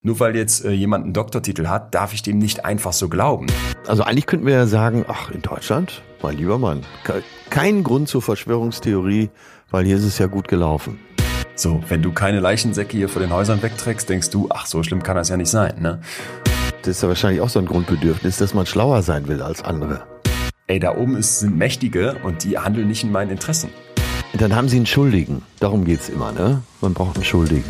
Nur weil jetzt äh, jemand einen Doktortitel hat, darf ich dem nicht einfach so glauben. Also eigentlich könnten wir ja sagen, ach, in Deutschland, mein lieber Mann, kein Grund zur Verschwörungstheorie, weil hier ist es ja gut gelaufen. So, wenn du keine Leichensäcke hier vor den Häusern wegträgst, denkst du, ach, so schlimm kann das ja nicht sein, ne? Das ist ja wahrscheinlich auch so ein Grundbedürfnis, dass man schlauer sein will als andere. Ey, da oben ist, sind Mächtige und die handeln nicht in meinen Interessen. Dann haben sie einen Schuldigen. Darum geht's immer, ne? Man braucht einen Schuldigen.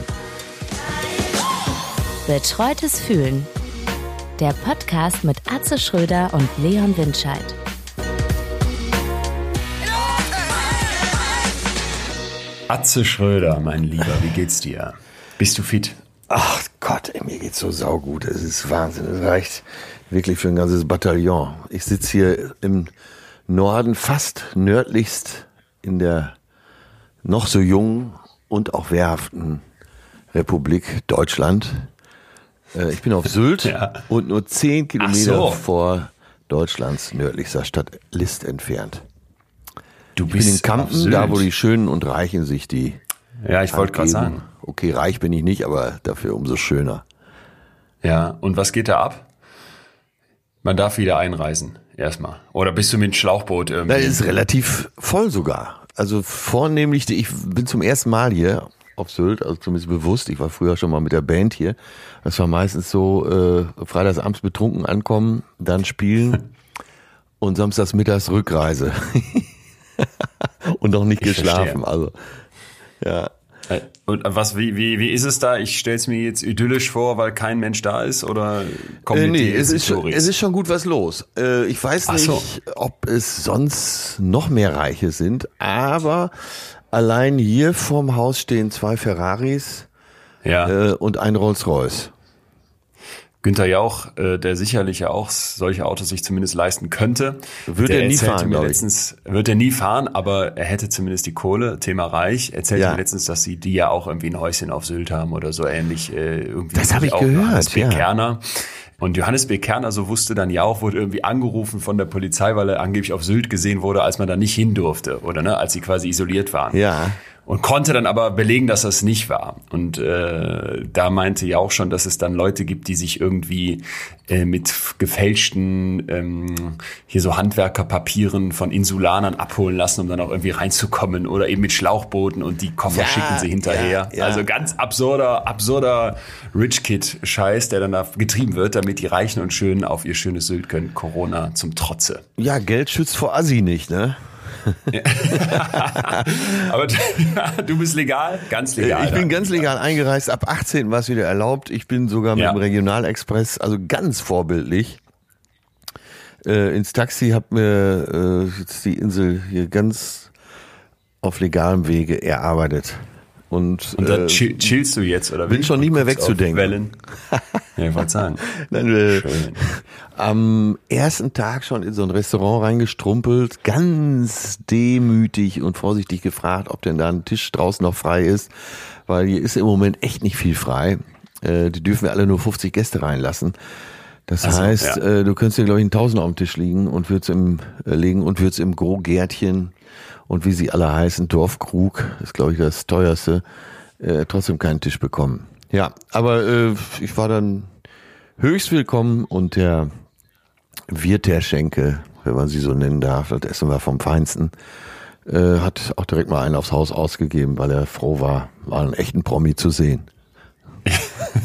Betreutes Fühlen. Der Podcast mit Atze Schröder und Leon Windscheid. Atze Schröder, mein Lieber, wie geht's dir? Bist du fit? Ach Gott, ey, mir geht's so saugut. Es ist Wahnsinn. Es reicht wirklich für ein ganzes Bataillon. Ich sitze hier im Norden, fast nördlichst in der noch so jungen und auch wehrhaften Republik Deutschland. Äh, ich bin auf Sylt ja. und nur zehn Kilometer so. vor Deutschlands nördlichster Stadt List entfernt. Du ich bist bin in Kampen, da wo die Schönen und Reichen sich die. Ja, ich wollte gerade sagen. Okay, reich bin ich nicht, aber dafür umso schöner. Ja, und was geht da ab? Man darf wieder einreisen, erstmal. Oder bist du mit dem Schlauchboot irgendwie? Das ist relativ voll sogar. Also vornehmlich, ich bin zum ersten Mal hier auf Sylt, also zumindest bewusst. Ich war früher schon mal mit der Band hier. Das war meistens so, äh, freitagsabends betrunken ankommen, dann spielen und samstags mittags Rückreise. und noch nicht ich geschlafen. Verstehe. Also, ja. Äh, und was, wie, wie, wie ist es da? Ich stelle es mir jetzt idyllisch vor, weil kein Mensch da ist oder kommt äh, nee, es ist, schon, es ist schon gut was los. Äh, ich weiß nicht, so. ob es sonst noch mehr Reiche sind, aber Allein hier vorm Haus stehen zwei Ferraris ja. äh, und ein Rolls-Royce. Günther Jauch, äh, der sicherlich ja auch solche Autos sich zumindest leisten könnte. Wird er nie fahren, mir letztens, Wird er nie fahren, aber er hätte zumindest die Kohle, Thema reich. Erzählte ja. mir letztens, dass sie die ja auch irgendwie ein Häuschen auf Sylt haben oder so ähnlich. Äh, irgendwie das habe ich gehört, ja. Kerner. Und Johannes B. Kerner, so wusste dann ja auch, wurde irgendwie angerufen von der Polizei, weil er angeblich auf Sylt gesehen wurde, als man da nicht hin durfte, oder ne, als sie quasi isoliert waren. Ja und konnte dann aber belegen, dass das nicht war. Und äh, da meinte ja auch schon, dass es dann Leute gibt, die sich irgendwie äh, mit gefälschten ähm, hier so Handwerkerpapieren von Insulanern abholen lassen, um dann auch irgendwie reinzukommen oder eben mit Schlauchbooten und die Koffer ja, schicken sie hinterher. Ja, ja. Also ganz absurder, absurder Rich Kid Scheiß, der dann da getrieben wird, damit die Reichen und Schönen auf ihr schönes Sylt können. Corona zum Trotze. Ja, Geld schützt vor Assi nicht, ne? Aber du bist legal? Ganz legal. Ich bin ganz legal eingereist. Ab 18 war es wieder erlaubt. Ich bin sogar mit ja. dem Regionalexpress, also ganz vorbildlich, äh, ins Taxi, hab mir äh, jetzt die Insel hier ganz auf legalem Wege erarbeitet. Und, und dann äh, chillst du jetzt oder Bin schon nie mehr wegzudenken. Wellen. ja, ich wollte sagen. Nein, äh, am ersten Tag schon in so ein Restaurant reingestrumpelt, ganz demütig und vorsichtig gefragt, ob denn da ein Tisch draußen noch frei ist, weil hier ist im Moment echt nicht viel frei. Äh, die dürfen wir alle nur 50 Gäste reinlassen. Das also, heißt, ja. äh, du könntest hier, glaube ich, ein Tausender auf dem Tisch liegen und würdest im, äh, legen und würdest im Gro-Gärtchen und wie sie alle heißen, Dorfkrug, ist glaube ich das teuerste, äh, trotzdem keinen Tisch bekommen. Ja, aber äh, ich war dann höchst willkommen und der Wirt der Schenke, wenn man sie so nennen darf, das Essen war vom Feinsten, äh, hat auch direkt mal einen aufs Haus ausgegeben, weil er froh war, mal einen echten Promi zu sehen.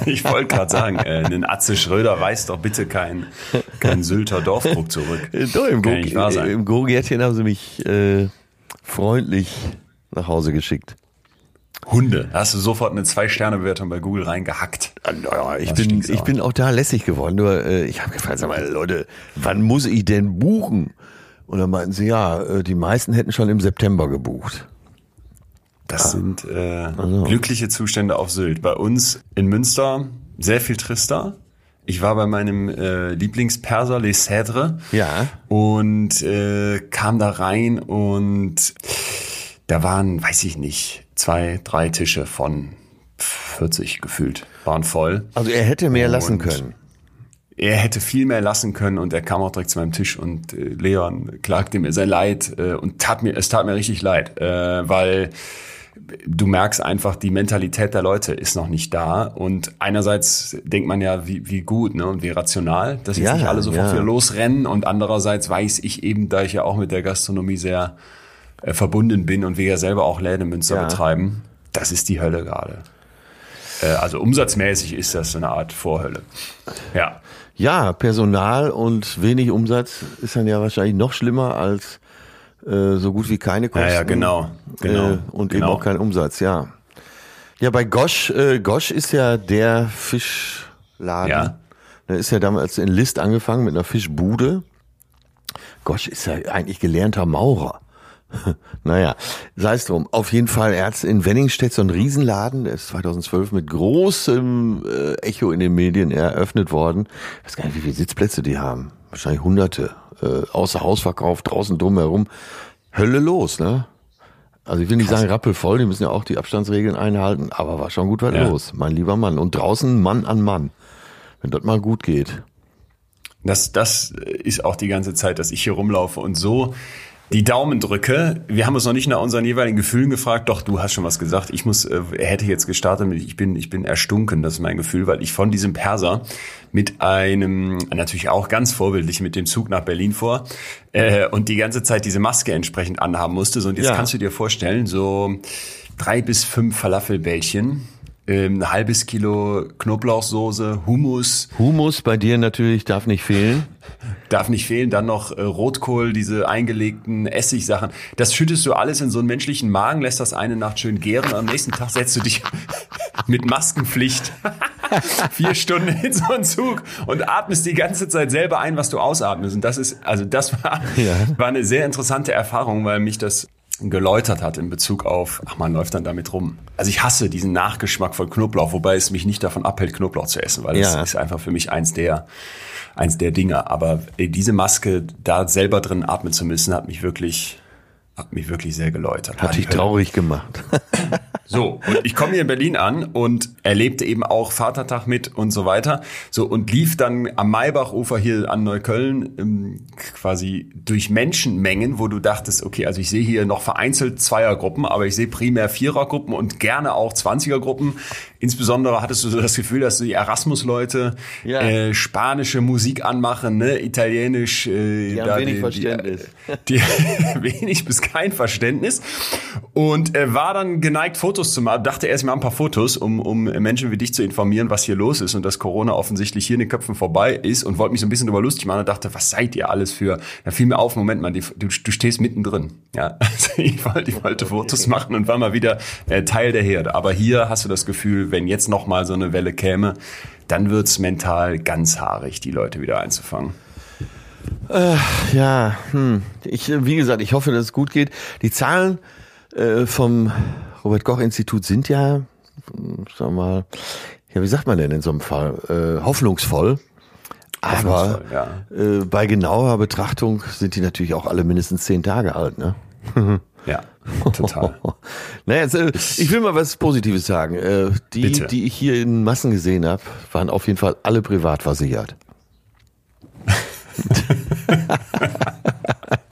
Ich wollte gerade sagen, äh, einen Atze Schröder weist doch bitte kein, kein Sylter Dorfkrug zurück. Doch, im, Go im Gurgärtchen haben sie mich äh, freundlich nach Hause geschickt. Hunde. Da hast du sofort eine Zwei-Sterne-Bewertung bei Google reingehackt. Ja, ich, bin, ich bin auch da lässig geworden. Nur äh, ich habe gefragt, sag mal, Leute, wann muss ich denn buchen? Und dann meinten sie, ja, äh, die meisten hätten schon im September gebucht. Das ah. sind äh, also. glückliche Zustände auf Sylt. Bei uns in Münster sehr viel trister. Ich war bei meinem äh, Lieblingsperser Les Cèdres ja. und äh, kam da rein und da waren, weiß ich nicht, zwei, drei Tische von 40 gefühlt, waren voll. Also er hätte mehr und lassen können. Er hätte viel mehr lassen können und er kam auch direkt zu meinem Tisch und äh, Leon klagte mir sein Leid äh, und tat mir, es tat mir richtig leid, äh, weil du merkst einfach, die Mentalität der Leute ist noch nicht da. Und einerseits denkt man ja, wie, wie gut ne, und wie rational, dass jetzt Ja, nicht alle sofort ja. wieder losrennen. Und andererseits weiß ich eben, da ich ja auch mit der Gastronomie sehr äh, verbunden bin und wir ja selber auch Läden in Münster Ja. betreiben, das ist die Hölle gerade. Äh, also umsatzmäßig ist das so eine Art Vorhölle. Ja. Ja, Personal und wenig Umsatz ist dann ja wahrscheinlich noch schlimmer als äh, so gut wie keine Kosten. Ja, ja, genau. genau äh, und genau. eben auch kein Umsatz, ja. Ja, bei Gosch, äh, Gosch ist ja der Fischladen. Ja. Da ist ja damals in List angefangen mit einer Fischbude. Gosch ist ja eigentlich gelernter Maurer. naja, sei es drum. Auf jeden Fall, er hat in Wenningstedt so einen Riesenladen, der ist 2012 mit großem äh, Echo in den Medien eröffnet worden. Ich weiß gar nicht, wie viele Sitzplätze die haben. Wahrscheinlich hunderte. Äh, außer Hausverkauf, draußen drumherum. Hölle los, ne? Also ich will nicht sagen rappelvoll, die müssen ja auch die Abstandsregeln einhalten, aber war schon gut was Ja. los, mein lieber Mann. Und draußen Mann an Mann. Wenn das mal gut geht. Das, das ist auch die ganze Zeit, dass ich hier rumlaufe und so die Daumen drücke. Wir haben uns noch nicht nach unseren jeweiligen Gefühlen gefragt. Doch, du hast schon was gesagt. Ich muss, äh, hätte jetzt gestartet mit, ich bin, ich bin erstunken. Das ist mein Gefühl, weil ich von diesem Perser mit einem, natürlich auch ganz vorbildlich mit dem Zug nach Berlin vor, äh, und die ganze Zeit diese Maske entsprechend anhaben musste. So, und jetzt Ja. kannst du dir vorstellen, so drei bis fünf Falafelbällchen, ähm, ein halbes Kilo Knoblauchsoße, Hummus, Humus bei dir natürlich darf nicht fehlen. Darf nicht fehlen, dann noch äh, Rotkohl, diese eingelegten Essigsachen. Das schüttest du alles in so einen menschlichen Magen, lässt das eine Nacht schön gären und am nächsten Tag setzt du dich mit Maskenpflicht vier Stunden in so einen Zug und atmest die ganze Zeit selber ein, was du ausatmest. Und das ist, also das war, Ja. war eine sehr interessante Erfahrung, weil mich das geläutert hat in Bezug auf, ach man läuft dann damit rum. Also ich hasse diesen Nachgeschmack von Knoblauch, wobei es mich nicht davon abhält, Knoblauch zu essen, weil Ja. das ist einfach für mich eins der, eins der Dinge. Aber diese Maske da selber drin atmen zu müssen, hat mich wirklich, hat mich wirklich sehr geläutert. Hat dich traurig gemacht. So, und ich komme hier in Berlin an und erlebte eben auch Vatertag mit und so weiter. So, und lief dann am Maybachufer hier an Neukölln ähm, quasi durch Menschenmengen, wo du dachtest, okay, also ich sehe hier noch vereinzelt Zweiergruppen, aber ich sehe primär Vierergruppen und gerne auch Zwanzigergruppen. Insbesondere hattest du so das Gefühl, dass die Erasmus-Leute Ja. äh, spanische Musik anmachen, ne? italienisch. Äh, Die haben wenig Verständnis. Die, wenig bis kein Verständnis. Und äh, war dann geneigt, Fotos zu machen. Dachte erst mal ein paar Fotos, um, um Menschen wie dich zu informieren, was hier los ist und dass Corona offensichtlich hier in den Köpfen vorbei ist und wollte mich so ein bisschen darüber lustig machen und dachte, was seid ihr alles für? Da fiel mir auf, Moment mal, die, du, du stehst mittendrin. Ja, also ich wollte, ich wollte Fotos machen und war mal wieder äh, Teil der Herde. Aber hier hast du das Gefühl, wenn jetzt noch mal so eine Welle käme, dann wird's mental ganz haarig, die Leute wieder einzufangen. Ja, hm. ich, äh, wie gesagt, ich hoffe, dass es gut geht. Die Zahlen äh, vom Robert Koch Institut sind ja, wir mal, ja, wie sagt man denn in so einem Fall, äh, hoffnungsvoll. Aber ja. äh, bei genauer Betrachtung sind die natürlich auch alle mindestens zehn Tage alt, ne? Ja, total. Naja, jetzt, äh, ich will mal was Positives sagen. Äh, die, Bitte. die ich hier in Massen gesehen habe, waren auf jeden Fall alle privat versichert.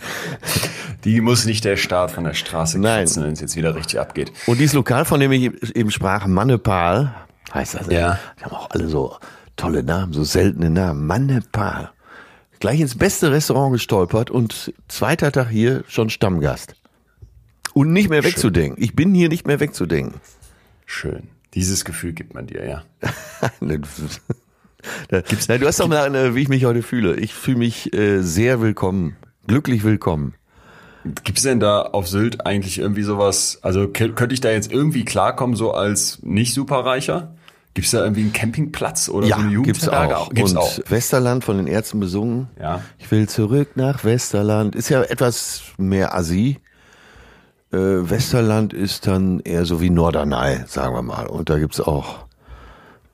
Die muss nicht der Staat von der Straße Nein. kratzen, wenn es jetzt wieder richtig abgeht. Und dieses Lokal, von dem ich eben sprach, Mannepal, heißt das. Ja. Die haben auch alle so tolle Namen, so seltene Namen. Mannepal. Gleich ins beste Restaurant gestolpert und zweiter Tag hier schon Stammgast. Und nicht mehr wegzudenken. Ich bin hier nicht mehr wegzudenken. Schön. Dieses Gefühl gibt man dir, ja. Gibt's, Nein, du hast doch mal, äh, wie ich mich heute fühle. Ich fühle mich äh, sehr willkommen, glücklich willkommen. Gibt es denn da auf Sylt eigentlich irgendwie sowas, also könnte ich da jetzt irgendwie klarkommen, so als nicht superreicher? Gibt es da irgendwie einen Campingplatz oder so eine gibt's Jugendherberge? auch. Gibt's und auch. Westerland von den Ärzten besungen. Ja. Ich will zurück nach Westerland. Ist ja etwas mehr Asi. Äh, Westerland ist dann eher so wie Norderney, sagen wir mal. Und da gibt's auch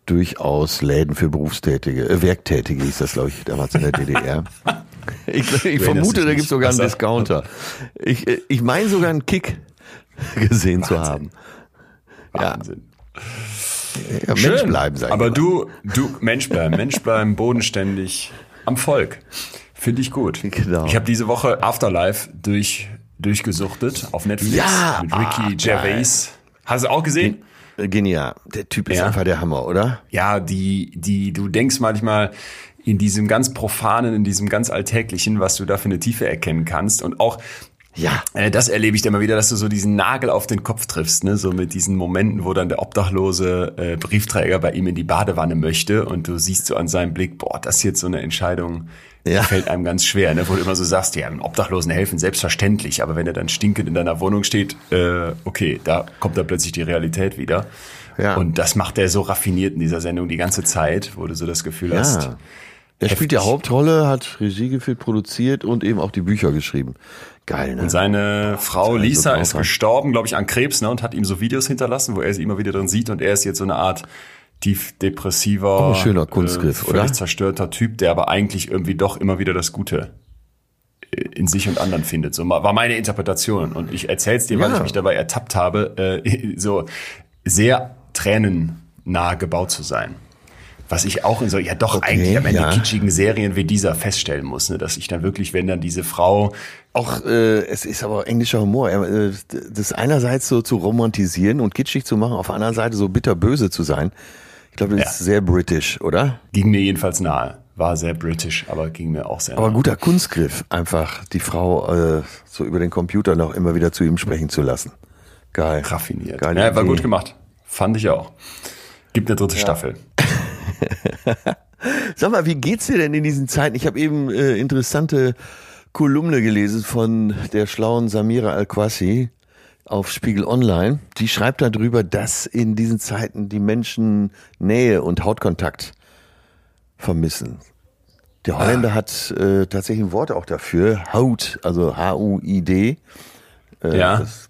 durchaus Läden für Berufstätige, äh, Werktätige hieß das, glaube ich, damals in der DDR. Ich, ich vermute, da nicht. gibt's sogar einen Discounter. Ich, äh, ich meine sogar einen Kick gesehen zu haben. Wahnsinn. Ja, Mensch bleiben, sag ich Aber immer. du, du, Mensch bleiben, Mensch bleiben, bodenständig, am Volk. Finde ich gut. Genau. Ich habe diese Woche Afterlife durch, durchgesuchtet auf Netflix Ja, mit Ricky ah. Gervais. Hast du auch gesehen? Äh, Genial. Der Typ ist Ja. einfach der Hammer, oder? Ja, die, die, du denkst manchmal in diesem ganz profanen, in diesem ganz alltäglichen, was du da für eine Tiefe erkennen kannst und auch Ja. Äh, Das erlebe ich immer wieder, dass du so diesen Nagel auf den Kopf triffst, ne? So mit diesen Momenten, wo dann der obdachlose äh, Briefträger bei ihm in die Badewanne möchte und du siehst so an seinem Blick, boah, das ist jetzt so eine Entscheidung, Ja. fällt einem ganz schwer, ne? Wo du immer so sagst, ja, einem Obdachlosen helfen, selbstverständlich, aber wenn er dann stinkend in deiner Wohnung steht, äh, okay, da kommt dann plötzlich die Realität wieder. Ja. Und das macht er so raffiniert in dieser Sendung die ganze Zeit, wo du so das Gefühl hast. Ja. Er spielt die. Hauptrolle, hat Regie geführt, produziert und eben auch die Bücher geschrieben. Geil, ne? Und seine Frau also Lisa drauf ist gestorben, glaube ich, an Krebs, ne, und hat ihm so Videos hinterlassen, wo er sie immer wieder drin sieht und er ist jetzt so eine Art tief depressiver, Auch ein schöner Kunstgriff, völlig oder? zerstörter Typ, der aber eigentlich irgendwie doch immer wieder das Gute äh, in sich und anderen findet. So war meine Interpretation und ich erzähl's dir, weil Ja. ich mich dabei ertappt habe, äh, so sehr tränennah gebaut zu sein. Was ich auch in so, ja doch Okay, eigentlich am Ende ja. kitschigen Serien wie dieser feststellen muss, ne, dass ich dann wirklich, wenn dann diese Frau Auch äh, es ist aber englischer Humor. Äh, Das einerseits so zu romantisieren und kitschig zu machen, auf der anderen Seite so bitterböse zu sein. Ich glaube, das Ja. ist sehr british, oder? Ging mir jedenfalls nahe. War sehr british, aber ging mir auch sehr Aber nahe. guter Kunstgriff, einfach die Frau äh, so über den Computer noch immer wieder zu ihm sprechen zu lassen. Geil. Raffiniert. Geile ja, war gut gemacht. Fand ich auch. Gibt eine dritte Staffel. Sag mal, wie geht's dir denn in diesen Zeiten? Ich habe eben äh, interessante Kolumne gelesen von der schlauen Samira Al-Quasi auf Spiegel Online. Die schreibt darüber, dass in diesen Zeiten die Menschen Nähe und Hautkontakt vermissen. Der Holländer hat äh, tatsächlich ein Wort auch dafür, Haut, also H-U-I-D, äh, ja. das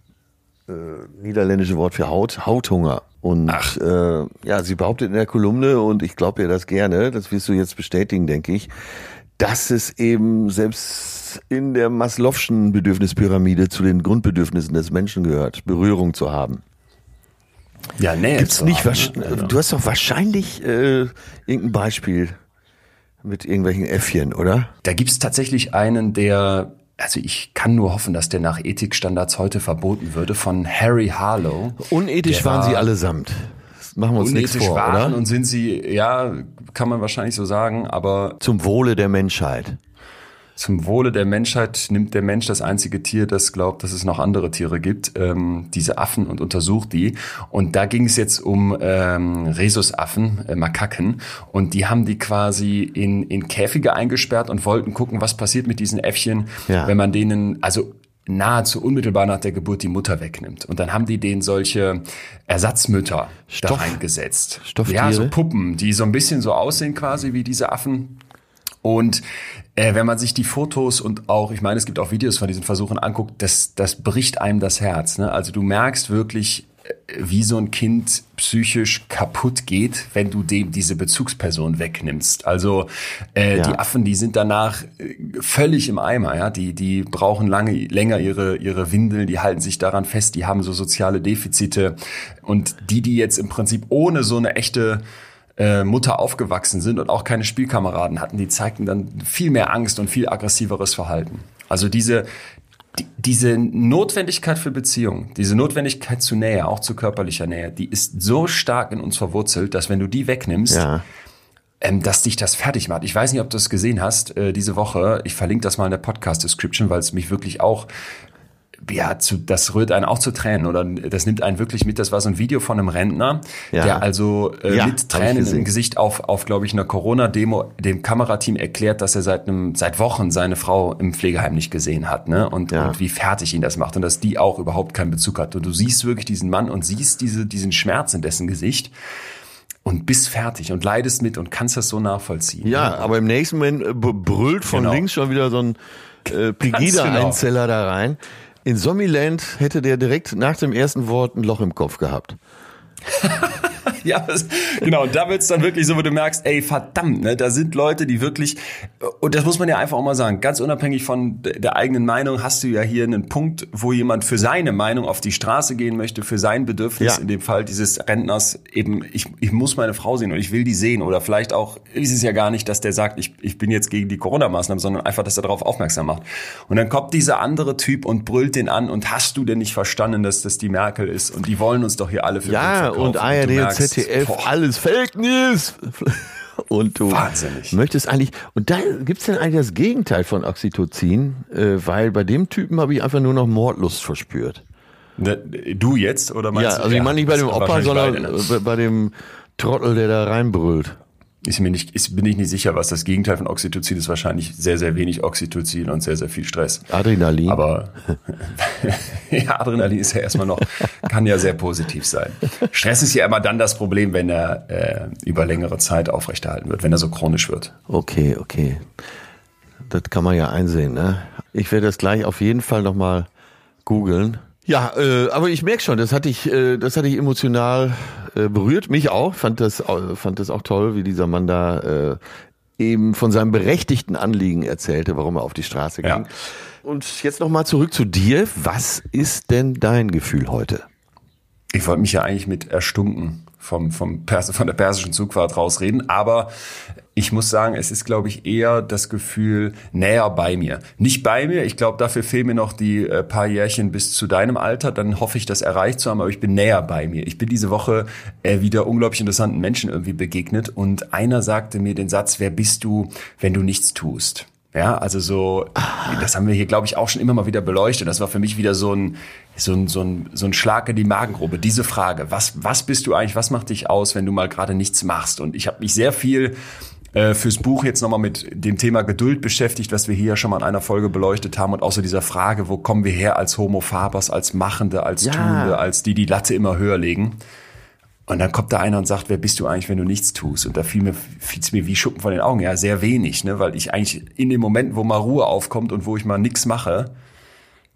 äh, niederländische Wort für Haut, Hauthunger. Und Ach. äh, ja, sie behauptet in der Kolumne, und ich glaube ihr das gerne, das wirst du jetzt bestätigen, denke ich, dass es eben selbst in der Maslow'schen Bedürfnispyramide zu den Grundbedürfnissen des Menschen gehört, Berührung zu haben. Ja, nee. Gibt's nicht haben, ne? Du hast doch wahrscheinlich äh, irgendein Beispiel mit irgendwelchen Äffchen, oder? Da gibt's tatsächlich einen, der, also ich kann nur hoffen, dass der nach Ethikstandards heute verboten würde, von Harry Harlow. Unethisch waren war- sie allesamt. Das machen wir uns nichts Unethisch vor, waren oder? und sind sie, ja, kann man wahrscheinlich so sagen, aber Zum Wohle der Menschheit. Zum Wohle der Menschheit nimmt der Mensch das einzige Tier, das glaubt, dass es noch andere Tiere gibt, ähm, diese Affen und untersucht die. Und da ging es jetzt um ähm, Rhesusaffen, äh, Makaken. Und die haben die quasi in, in Käfige eingesperrt und wollten gucken, was passiert mit diesen Äffchen, Ja. wenn man denen, also nahezu unmittelbar nach der Geburt die Mutter wegnimmt. Und dann haben die denen solche Ersatzmütter Stoff- da reingesetzt. Stofftiere? Ja, so Puppen, die so ein bisschen so aussehen quasi wie diese Affen. Und äh, wenn man sich die Fotos und auch, ich meine, es gibt auch Videos von diesen Versuchen anguckt, das, das bricht einem das Herz. Ne? Also du merkst wirklich, wie so ein Kind psychisch kaputt geht, wenn du dem diese Bezugsperson wegnimmst. Also äh, Ja. die Affen, die sind danach äh, völlig im Eimer. Ja, die die brauchen lange länger ihre ihre Windeln, die halten sich daran fest, die haben so soziale Defizite und die, die jetzt im Prinzip ohne so eine echte äh, Mutter aufgewachsen sind und auch keine Spielkameraden hatten, die zeigten dann viel mehr Angst und viel aggressiveres Verhalten. Also diese, die, diese Notwendigkeit für Beziehung, diese Notwendigkeit zu Nähe, auch zu körperlicher Nähe, die ist so stark in uns verwurzelt, dass wenn du die wegnimmst, Ja. ähm, dass dich das fertig macht. Ich weiß nicht, ob du es gesehen hast äh, diese Woche. Ich verlinke das mal in der Podcast-Description, weil es mich wirklich auch ja, zu, das rührt einen auch zu Tränen oder das nimmt einen wirklich mit. Das war so ein Video von einem Rentner, Ja. der also äh, Ja, mit Tränen im Gesicht auf, auf glaube ich, einer Corona-Demo dem Kamerateam erklärt, dass er seit einem, seit Wochen seine Frau im Pflegeheim nicht gesehen hat, ne? Und, Ja. und wie fertig ihn das macht und dass die auch überhaupt keinen Bezug hat. Und du siehst wirklich diesen Mann und siehst diese, diesen Schmerz in dessen Gesicht und bist fertig und leidest mit und kannst das so nachvollziehen. Ja, aber im nächsten Moment äh, brüllt von Genau. links schon wieder so ein äh, genau. Pegida-Einzeller da rein. In Zombieland hätte der direkt nach dem ersten Wort ein Loch im Kopf gehabt. ja, das, genau. Und da wird's dann wirklich so, wo du merkst, ey, verdammt, ne, da sind Leute, die wirklich, und das muss man ja einfach auch mal sagen, ganz unabhängig von der eigenen Meinung, hast du ja hier einen Punkt, wo jemand für seine Meinung auf die Straße gehen möchte, für sein Bedürfnis, ja. in dem Fall dieses Rentners, eben, ich, ich muss meine Frau sehen und ich will die sehen. Oder vielleicht auch, ist es ja gar nicht, dass der sagt, ich, ich bin jetzt gegen die Corona-Maßnahmen, sondern einfach, dass er darauf aufmerksam macht. Und dann kommt dieser andere Typ und brüllt den an und hast du denn nicht verstanden, dass das die Merkel ist? Und die wollen uns doch hier alle für Ja, und ARD und, und ZDF, boah. alles Fake News. Und du Wahnsinnig. möchtest eigentlich, und da gibt's denn eigentlich das Gegenteil von Oxytocin, äh, weil bei dem Typen habe ich einfach nur noch Mordlust verspürt. Du jetzt oder meinst Ja, also ich meine nicht bei dem Opa, sondern ne? bei dem Trottel, der da reinbrüllt. Ist mir nicht, ist, bin ich nicht sicher, was das Gegenteil von Oxytocin ist. Wahrscheinlich sehr, sehr wenig Oxytocin und sehr, sehr viel Stress. Adrenalin. Aber ja, Adrenalin ist ja erstmal noch, kann ja sehr positiv sein. Stress ist ja immer dann das Problem, wenn er äh, über längere Zeit aufrechterhalten wird, wenn er so chronisch wird. Okay, okay. Das kann man ja einsehen. Ne? Ich werde das gleich auf jeden Fall nochmal googeln ja, äh, aber ich merke schon, das hatte ich, äh, das hatte ich emotional äh, berührt, mich auch. Fand das, fand das auch toll, wie dieser Mann da äh, eben von seinem berechtigten Anliegen erzählte, warum er auf die Straße ging. Ja. Und jetzt noch mal zurück zu dir. Was ist denn dein Gefühl heute? Ich wollte mich ja eigentlich mit erstunken vom, vom Pers von der persischen Zugfahrt rausreden. Aber ich muss sagen, es ist, glaube ich, eher das Gefühl näher bei mir. Nicht bei mir, ich glaube, dafür fehlen mir noch die äh, paar Jährchen bis zu deinem Alter. Dann hoffe ich, das erreicht zu haben, aber ich bin näher bei mir. Ich bin diese Woche äh, wieder unglaublich interessanten Menschen irgendwie begegnet und einer sagte mir den Satz, wer bist du, wenn du nichts tust? Ja, also so, das haben wir hier, glaube ich, auch schon immer mal wieder beleuchtet. Das war für mich wieder so ein, so ein, so ein, so ein Schlag in die Magengrube. Diese Frage, was, was bist du eigentlich, was macht dich aus, wenn du mal gerade nichts machst? Und ich habe mich sehr viel äh, fürs Buch jetzt nochmal mit dem Thema Geduld beschäftigt, was wir hier schon mal in einer Folge beleuchtet haben und so dieser Frage, wo kommen wir her als Homo Fabers, als Machende, als ja. Tuende, als die die Latte immer höher legen. Und dann kommt da einer und sagt, wer bist du eigentlich, wenn du nichts tust? Und da fiel mir, fiel's mir wie Schuppen von den Augen. Ja, sehr wenig, ne? weil ich eigentlich in dem Moment, wo mal Ruhe aufkommt und wo ich mal nichts mache,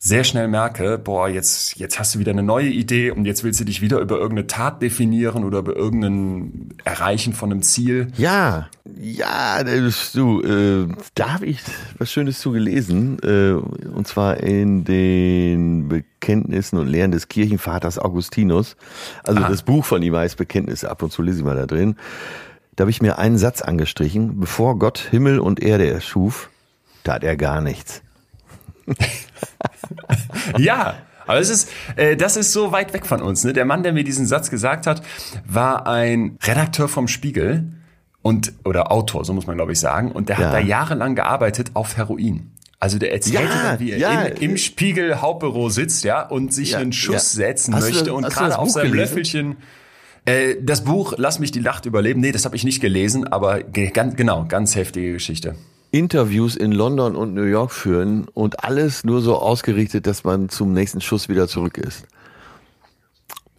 sehr schnell merke, boah, jetzt, jetzt hast du wieder eine neue Idee und jetzt willst du dich wieder über irgendeine Tat definieren oder über irgendein Erreichen von einem Ziel. Ja, ja, du, äh, da habe ich was Schönes zu gelesen, äh, und zwar in den Bekenntnissen und Lehren des Kirchenvaters Augustinus. Also ah. das Buch von ihm heißt Bekenntnisse, ab und zu lese ich mal da drin. Da habe ich mir einen Satz angestrichen, bevor Gott Himmel und Erde erschuf, tat er gar nichts. ja, aber es ist, äh, das ist so weit weg von uns. Ne? Der Mann, der mir diesen Satz gesagt hat, war ein Redakteur vom Spiegel und oder Autor, so muss man glaube ich sagen. Und der ja. hat da jahrelang gearbeitet auf Heroin. Also der erzählt ja, dann, wie er ja. im, im, Spiegel Hauptbüro sitzt, ja, und sich einen Schuss setzen hast möchte du, und gerade auf seinem gelesen? Löffelchen. Äh, das Buch Lass mich die Nacht überleben. Nee, das habe ich nicht gelesen, aber ganz, genau, ganz heftige Geschichte. Interviews in London und New York führen und alles nur so ausgerichtet, dass man zum nächsten Schuss wieder zurück ist.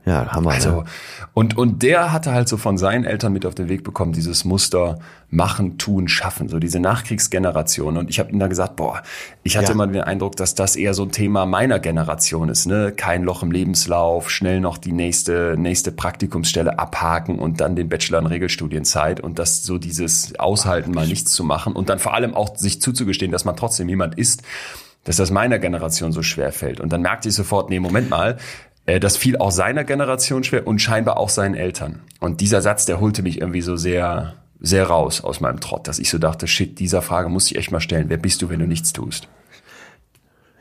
Ja, Hammer. Also, ne? und, und der hatte halt so von seinen Eltern mit auf den Weg bekommen, dieses Muster machen, tun, schaffen, so diese Nachkriegsgeneration. Und ich habe ihm da gesagt, boah, ich hatte ja. immer den Eindruck, dass das eher so ein Thema meiner Generation ist, ne? Kein Loch im Lebenslauf, schnell noch die nächste, nächste Praktikumsstelle abhaken und dann den Bachelor in Regelstudienzeit und das so dieses Aushalten, mal nichts zu machen und dann vor allem auch sich zuzugestehen, dass man trotzdem jemand ist, dass das meiner Generation so schwer fällt. Und dann merkte ich sofort, nee, Moment mal, das fiel auch seiner Generation schwer und scheinbar auch seinen Eltern. Und dieser Satz, der holte mich irgendwie so sehr, sehr raus aus meinem Trott, dass ich so dachte, shit, dieser Frage muss ich echt mal stellen. Wer bist du, wenn du nichts tust?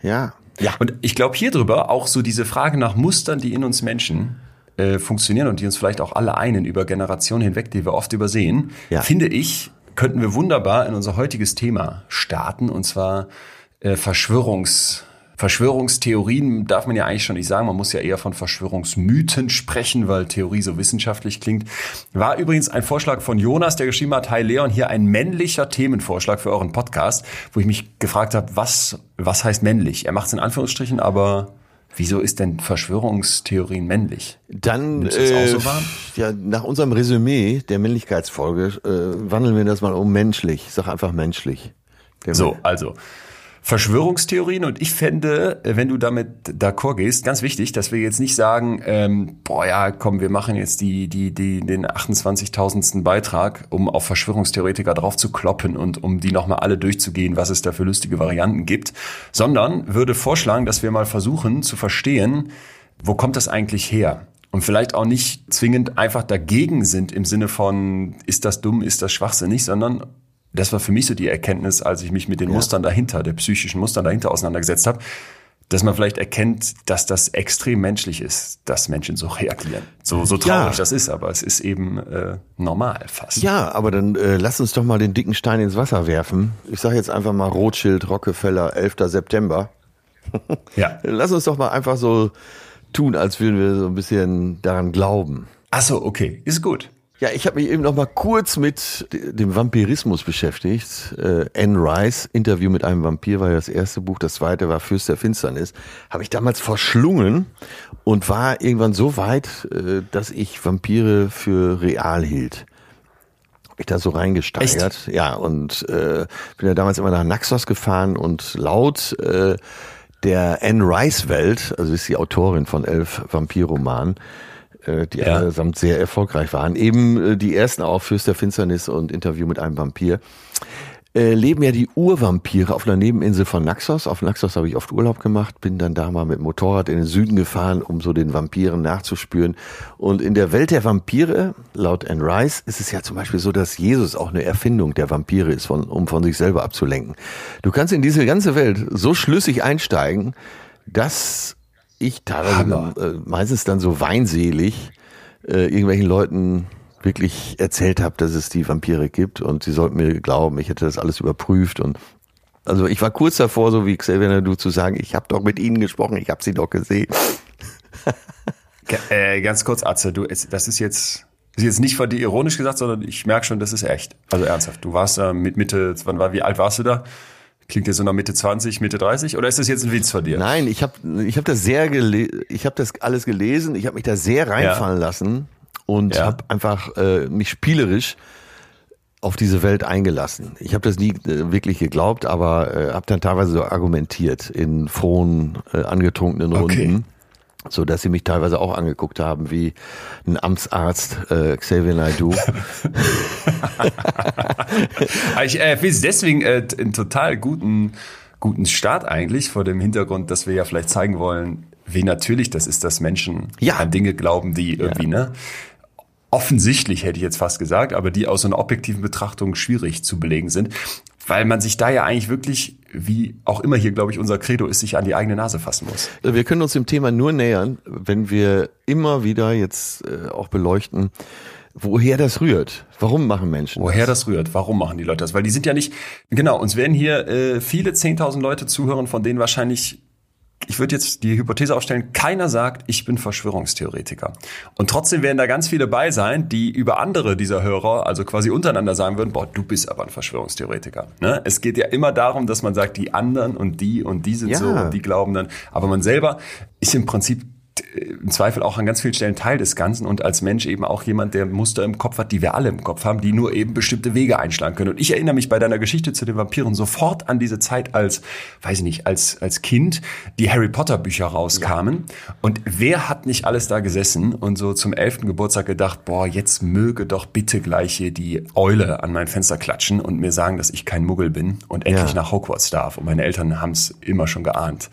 Ja. Ja. Und ich glaube hier drüber auch so diese Frage nach Mustern, die in uns Menschen äh, funktionieren und die uns vielleicht auch alle einen über Generationen hinweg, die wir oft übersehen, ja. finde ich, könnten wir wunderbar in unser heutiges Thema starten und zwar äh, Verschwörungs Verschwörungstheorien darf man ja eigentlich schon nicht sagen. Man muss ja eher von Verschwörungsmythen sprechen, weil Theorie so wissenschaftlich klingt. War übrigens ein Vorschlag von Jonas, der geschrieben hat, Hi Leon, hier ein männlicher Themenvorschlag für euren Podcast, wo ich mich gefragt habe, was, was heißt männlich? Er macht es in Anführungsstrichen, aber Wieso ist denn Verschwörungstheorien männlich? Dann äh, so ja nach unserem Resümee der Männlichkeitsfolge äh, wandeln wir das mal um menschlich. Ich sag einfach menschlich. so, also Verschwörungstheorien und ich fände, wenn du damit d'accord gehst, ganz wichtig, dass wir jetzt nicht sagen, ähm, boah ja, komm, wir machen jetzt die, die, die, den 28.000. Beitrag, um auf Verschwörungstheoretiker drauf zu kloppen und um die nochmal alle durchzugehen, was es da für lustige Varianten gibt, sondern würde vorschlagen, dass wir mal versuchen zu verstehen, wo kommt das eigentlich her? Und vielleicht auch nicht zwingend einfach dagegen sind im Sinne von, ist das dumm, ist das schwachsinnig, sondern das war für mich so die Erkenntnis, als ich mich mit den ja. Mustern dahinter, der psychischen Mustern dahinter auseinandergesetzt habe, dass man vielleicht erkennt, dass das extrem menschlich ist, dass Menschen so reagieren. So, so traurig ja. das ist, aber es ist eben äh, normal fast. Ja, aber dann äh, lass uns doch mal den dicken Stein ins Wasser werfen. Ich sage jetzt einfach mal Rothschild, Rockefeller, 11. September. ja. Lass uns doch mal einfach so tun, als würden wir so ein bisschen daran glauben. Ach so, okay, ist gut. Ja, ich habe mich eben noch mal kurz mit dem Vampirismus beschäftigt. Äh, Anne Rice, Interview mit einem Vampir war ja das erste Buch, das zweite war Fürst der Finsternis. Habe ich damals verschlungen und war irgendwann so weit, äh, dass ich Vampire für real hielt. Hab ich da so reingesteigert. Echt? Ja, und äh, bin ja damals immer nach Naxos gefahren und laut äh, der Anne Rice Welt, also ist die Autorin von elf Vampirromanen, die ja. allesamt sehr erfolgreich waren. Eben äh, die ersten auch Fürst der Finsternis und Interview mit einem Vampir. Äh, leben ja die Urvampire auf einer Nebeninsel von Naxos. Auf Naxos habe ich oft Urlaub gemacht, bin dann da mal mit dem Motorrad in den Süden gefahren, um so den Vampiren nachzuspüren. Und in der Welt der Vampire, laut Anne Rice, ist es ja zum Beispiel so, dass Jesus auch eine Erfindung der Vampire ist, von, um von sich selber abzulenken. Du kannst in diese ganze Welt so schlüssig einsteigen, dass ich teilweise äh, meistens dann so weinselig äh, irgendwelchen Leuten wirklich erzählt habe, dass es die Vampire gibt und sie sollten mir glauben, ich hätte das alles überprüft und also ich war kurz davor, so wie Xavier Nadu zu sagen, ich habe doch mit ihnen gesprochen, ich habe sie doch gesehen. äh, ganz kurz, Atze, du, das ist jetzt ist jetzt nicht von dir ironisch gesagt, sondern ich merke schon, das ist echt. Also ernsthaft. Du warst da mit Mitte, wann war, wie alt warst du da? Klingt jetzt so nach Mitte 20, Mitte 30 oder ist das jetzt ein Witz von dir? Nein, ich habe ich hab das sehr ich habe das alles gelesen, ich habe mich da sehr reinfallen ja. lassen und ja. habe einfach äh, mich spielerisch auf diese Welt eingelassen. Ich habe das nie äh, wirklich geglaubt, aber äh, habe dann teilweise so argumentiert in frohen, äh, angetrunkenen Runden. Okay so dass sie mich teilweise auch angeguckt haben wie ein Amtsarzt äh, Xavier Naidoo. ich äh, finde es deswegen äh, einen total guten guten Start eigentlich vor dem Hintergrund, dass wir ja vielleicht zeigen wollen, wie natürlich das ist, dass Menschen ja. an Dinge glauben, die irgendwie ja. ne offensichtlich hätte ich jetzt fast gesagt, aber die aus einer objektiven Betrachtung schwierig zu belegen sind weil man sich da ja eigentlich wirklich, wie auch immer hier, glaube ich, unser Credo ist, sich an die eigene Nase fassen muss. Wir können uns dem Thema nur nähern, wenn wir immer wieder jetzt äh, auch beleuchten, woher das rührt. Warum machen Menschen Woher das? das rührt, warum machen die Leute das? Weil die sind ja nicht, genau, uns werden hier äh, viele 10.000 Leute zuhören, von denen wahrscheinlich ich würde jetzt die Hypothese aufstellen, keiner sagt, ich bin Verschwörungstheoretiker. Und trotzdem werden da ganz viele bei sein, die über andere dieser Hörer, also quasi untereinander sagen würden, boah, du bist aber ein Verschwörungstheoretiker. Ne? Es geht ja immer darum, dass man sagt, die anderen und die und die sind ja. so und die glauben dann. Aber man selber ist im Prinzip im Zweifel auch an ganz vielen Stellen Teil des Ganzen und als Mensch eben auch jemand, der Muster im Kopf hat, die wir alle im Kopf haben, die nur eben bestimmte Wege einschlagen können. Und ich erinnere mich bei deiner Geschichte zu den Vampiren sofort an diese Zeit als, weiß ich nicht, als, als Kind, die Harry Potter Bücher rauskamen. Ja. Und wer hat nicht alles da gesessen und so zum elften Geburtstag gedacht, boah, jetzt möge doch bitte gleich hier die Eule an mein Fenster klatschen und mir sagen, dass ich kein Muggel bin und endlich ja. nach Hogwarts darf. Und meine Eltern haben es immer schon geahnt.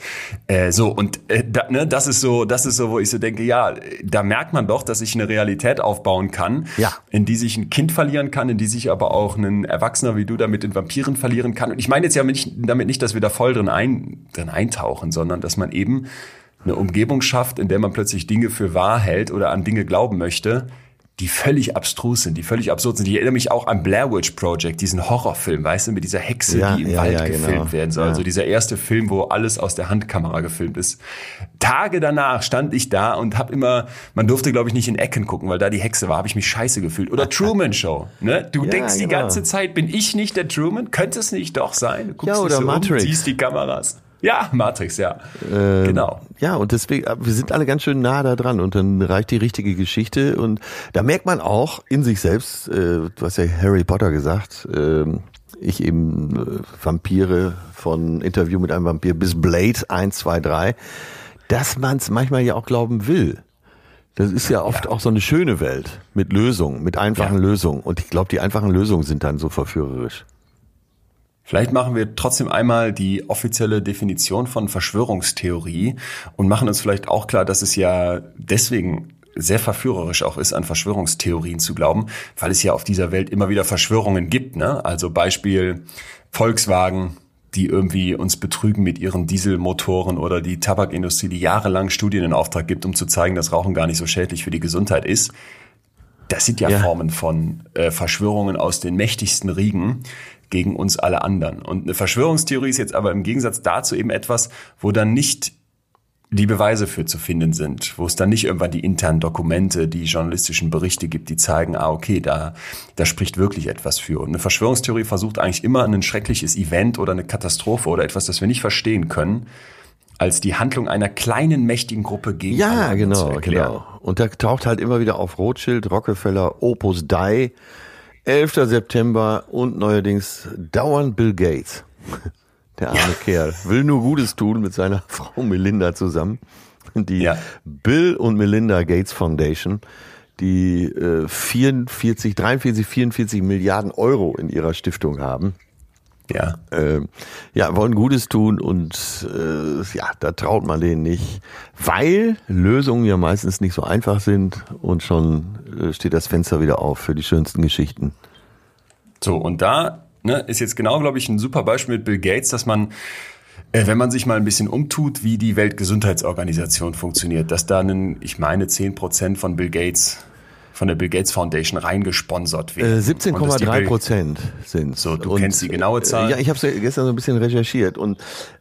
Äh, so, und äh, da, ne, das ist so, das ist so, wo ich so denke, ja, da merkt man doch, dass ich eine Realität aufbauen kann, ja. in die sich ein Kind verlieren kann, in die sich aber auch ein Erwachsener wie du damit in Vampiren verlieren kann. Und ich meine jetzt ja nicht, damit nicht, dass wir da voll drin, ein, drin eintauchen, sondern dass man eben eine Umgebung schafft, in der man plötzlich Dinge für wahr hält oder an Dinge glauben möchte, die völlig abstrus sind, die völlig absurd sind. Ich erinnere mich auch an Blair Witch Project, diesen Horrorfilm, weißt du, mit dieser Hexe, ja, die im ja, Wald ja, gefilmt genau. werden soll. Also dieser erste Film, wo alles aus der Handkamera gefilmt ist. Tage danach stand ich da und habe immer, man durfte glaube ich nicht in Ecken gucken, weil da die Hexe war, habe ich mich scheiße gefühlt. Oder Truman Show, ne? Du denkst genau. die ganze Zeit, bin ich nicht der Truman? Könnte es nicht doch sein? Du guckst ja, oder so Matrix. Um, siehst die Kameras. Ja, Matrix, ja. Ähm, genau. Ja, und deswegen, äh, wir sind alle ganz schön nah da dran und dann reicht die richtige Geschichte und da merkt man auch in sich selbst, äh, du hast ja Harry Potter gesagt, äh, ich eben äh, Vampire von Interview mit einem Vampir bis Blade 1, 2, 3, dass man es manchmal ja auch glauben will. Das ist ja oft ja. auch so eine schöne Welt mit Lösungen, mit einfachen ja. Lösungen. Und ich glaube, die einfachen Lösungen sind dann so verführerisch. Vielleicht machen wir trotzdem einmal die offizielle Definition von Verschwörungstheorie und machen uns vielleicht auch klar, dass es ja deswegen sehr verführerisch auch ist, an Verschwörungstheorien zu glauben, weil es ja auf dieser Welt immer wieder Verschwörungen gibt. Ne? Also Beispiel Volkswagen, die irgendwie uns betrügen mit ihren Dieselmotoren oder die Tabakindustrie, die jahrelang Studien in Auftrag gibt, um zu zeigen, dass Rauchen gar nicht so schädlich für die Gesundheit ist. Das sind ja, ja. Formen von äh, Verschwörungen aus den mächtigsten Riegen gegen uns alle anderen. Und eine Verschwörungstheorie ist jetzt aber im Gegensatz dazu eben etwas, wo dann nicht die Beweise für zu finden sind, wo es dann nicht irgendwann die internen Dokumente, die journalistischen Berichte gibt, die zeigen, ah, okay, da, da spricht wirklich etwas für. Und eine Verschwörungstheorie versucht eigentlich immer ein schreckliches Event oder eine Katastrophe oder etwas, das wir nicht verstehen können, als die Handlung einer kleinen, mächtigen Gruppe gegen Ja, genau, genau. Und da taucht halt immer wieder auf Rothschild, Rockefeller, Opus Dei, 11. September und neuerdings dauernd Bill Gates. Der arme ja. Kerl will nur Gutes tun mit seiner Frau Melinda zusammen. Die ja. Bill und Melinda Gates Foundation, die äh, 44, 43, 44 Milliarden Euro in ihrer Stiftung haben. Ja. Äh, ja, wollen Gutes tun und äh, ja, da traut man denen nicht, weil Lösungen ja meistens nicht so einfach sind und schon äh, steht das Fenster wieder auf für die schönsten Geschichten. So, und da ne, ist jetzt genau, glaube ich, ein super Beispiel mit Bill Gates, dass man äh, wenn man sich mal ein bisschen umtut, wie die Weltgesundheitsorganisation funktioniert, dass da einen, ich meine, 10 Prozent von Bill Gates von der Bill Gates Foundation reingesponsert werden. Äh, 17,3 Prozent sind So, du und, kennst die genaue Zahl. Ja, ich habe es gestern so ein bisschen recherchiert und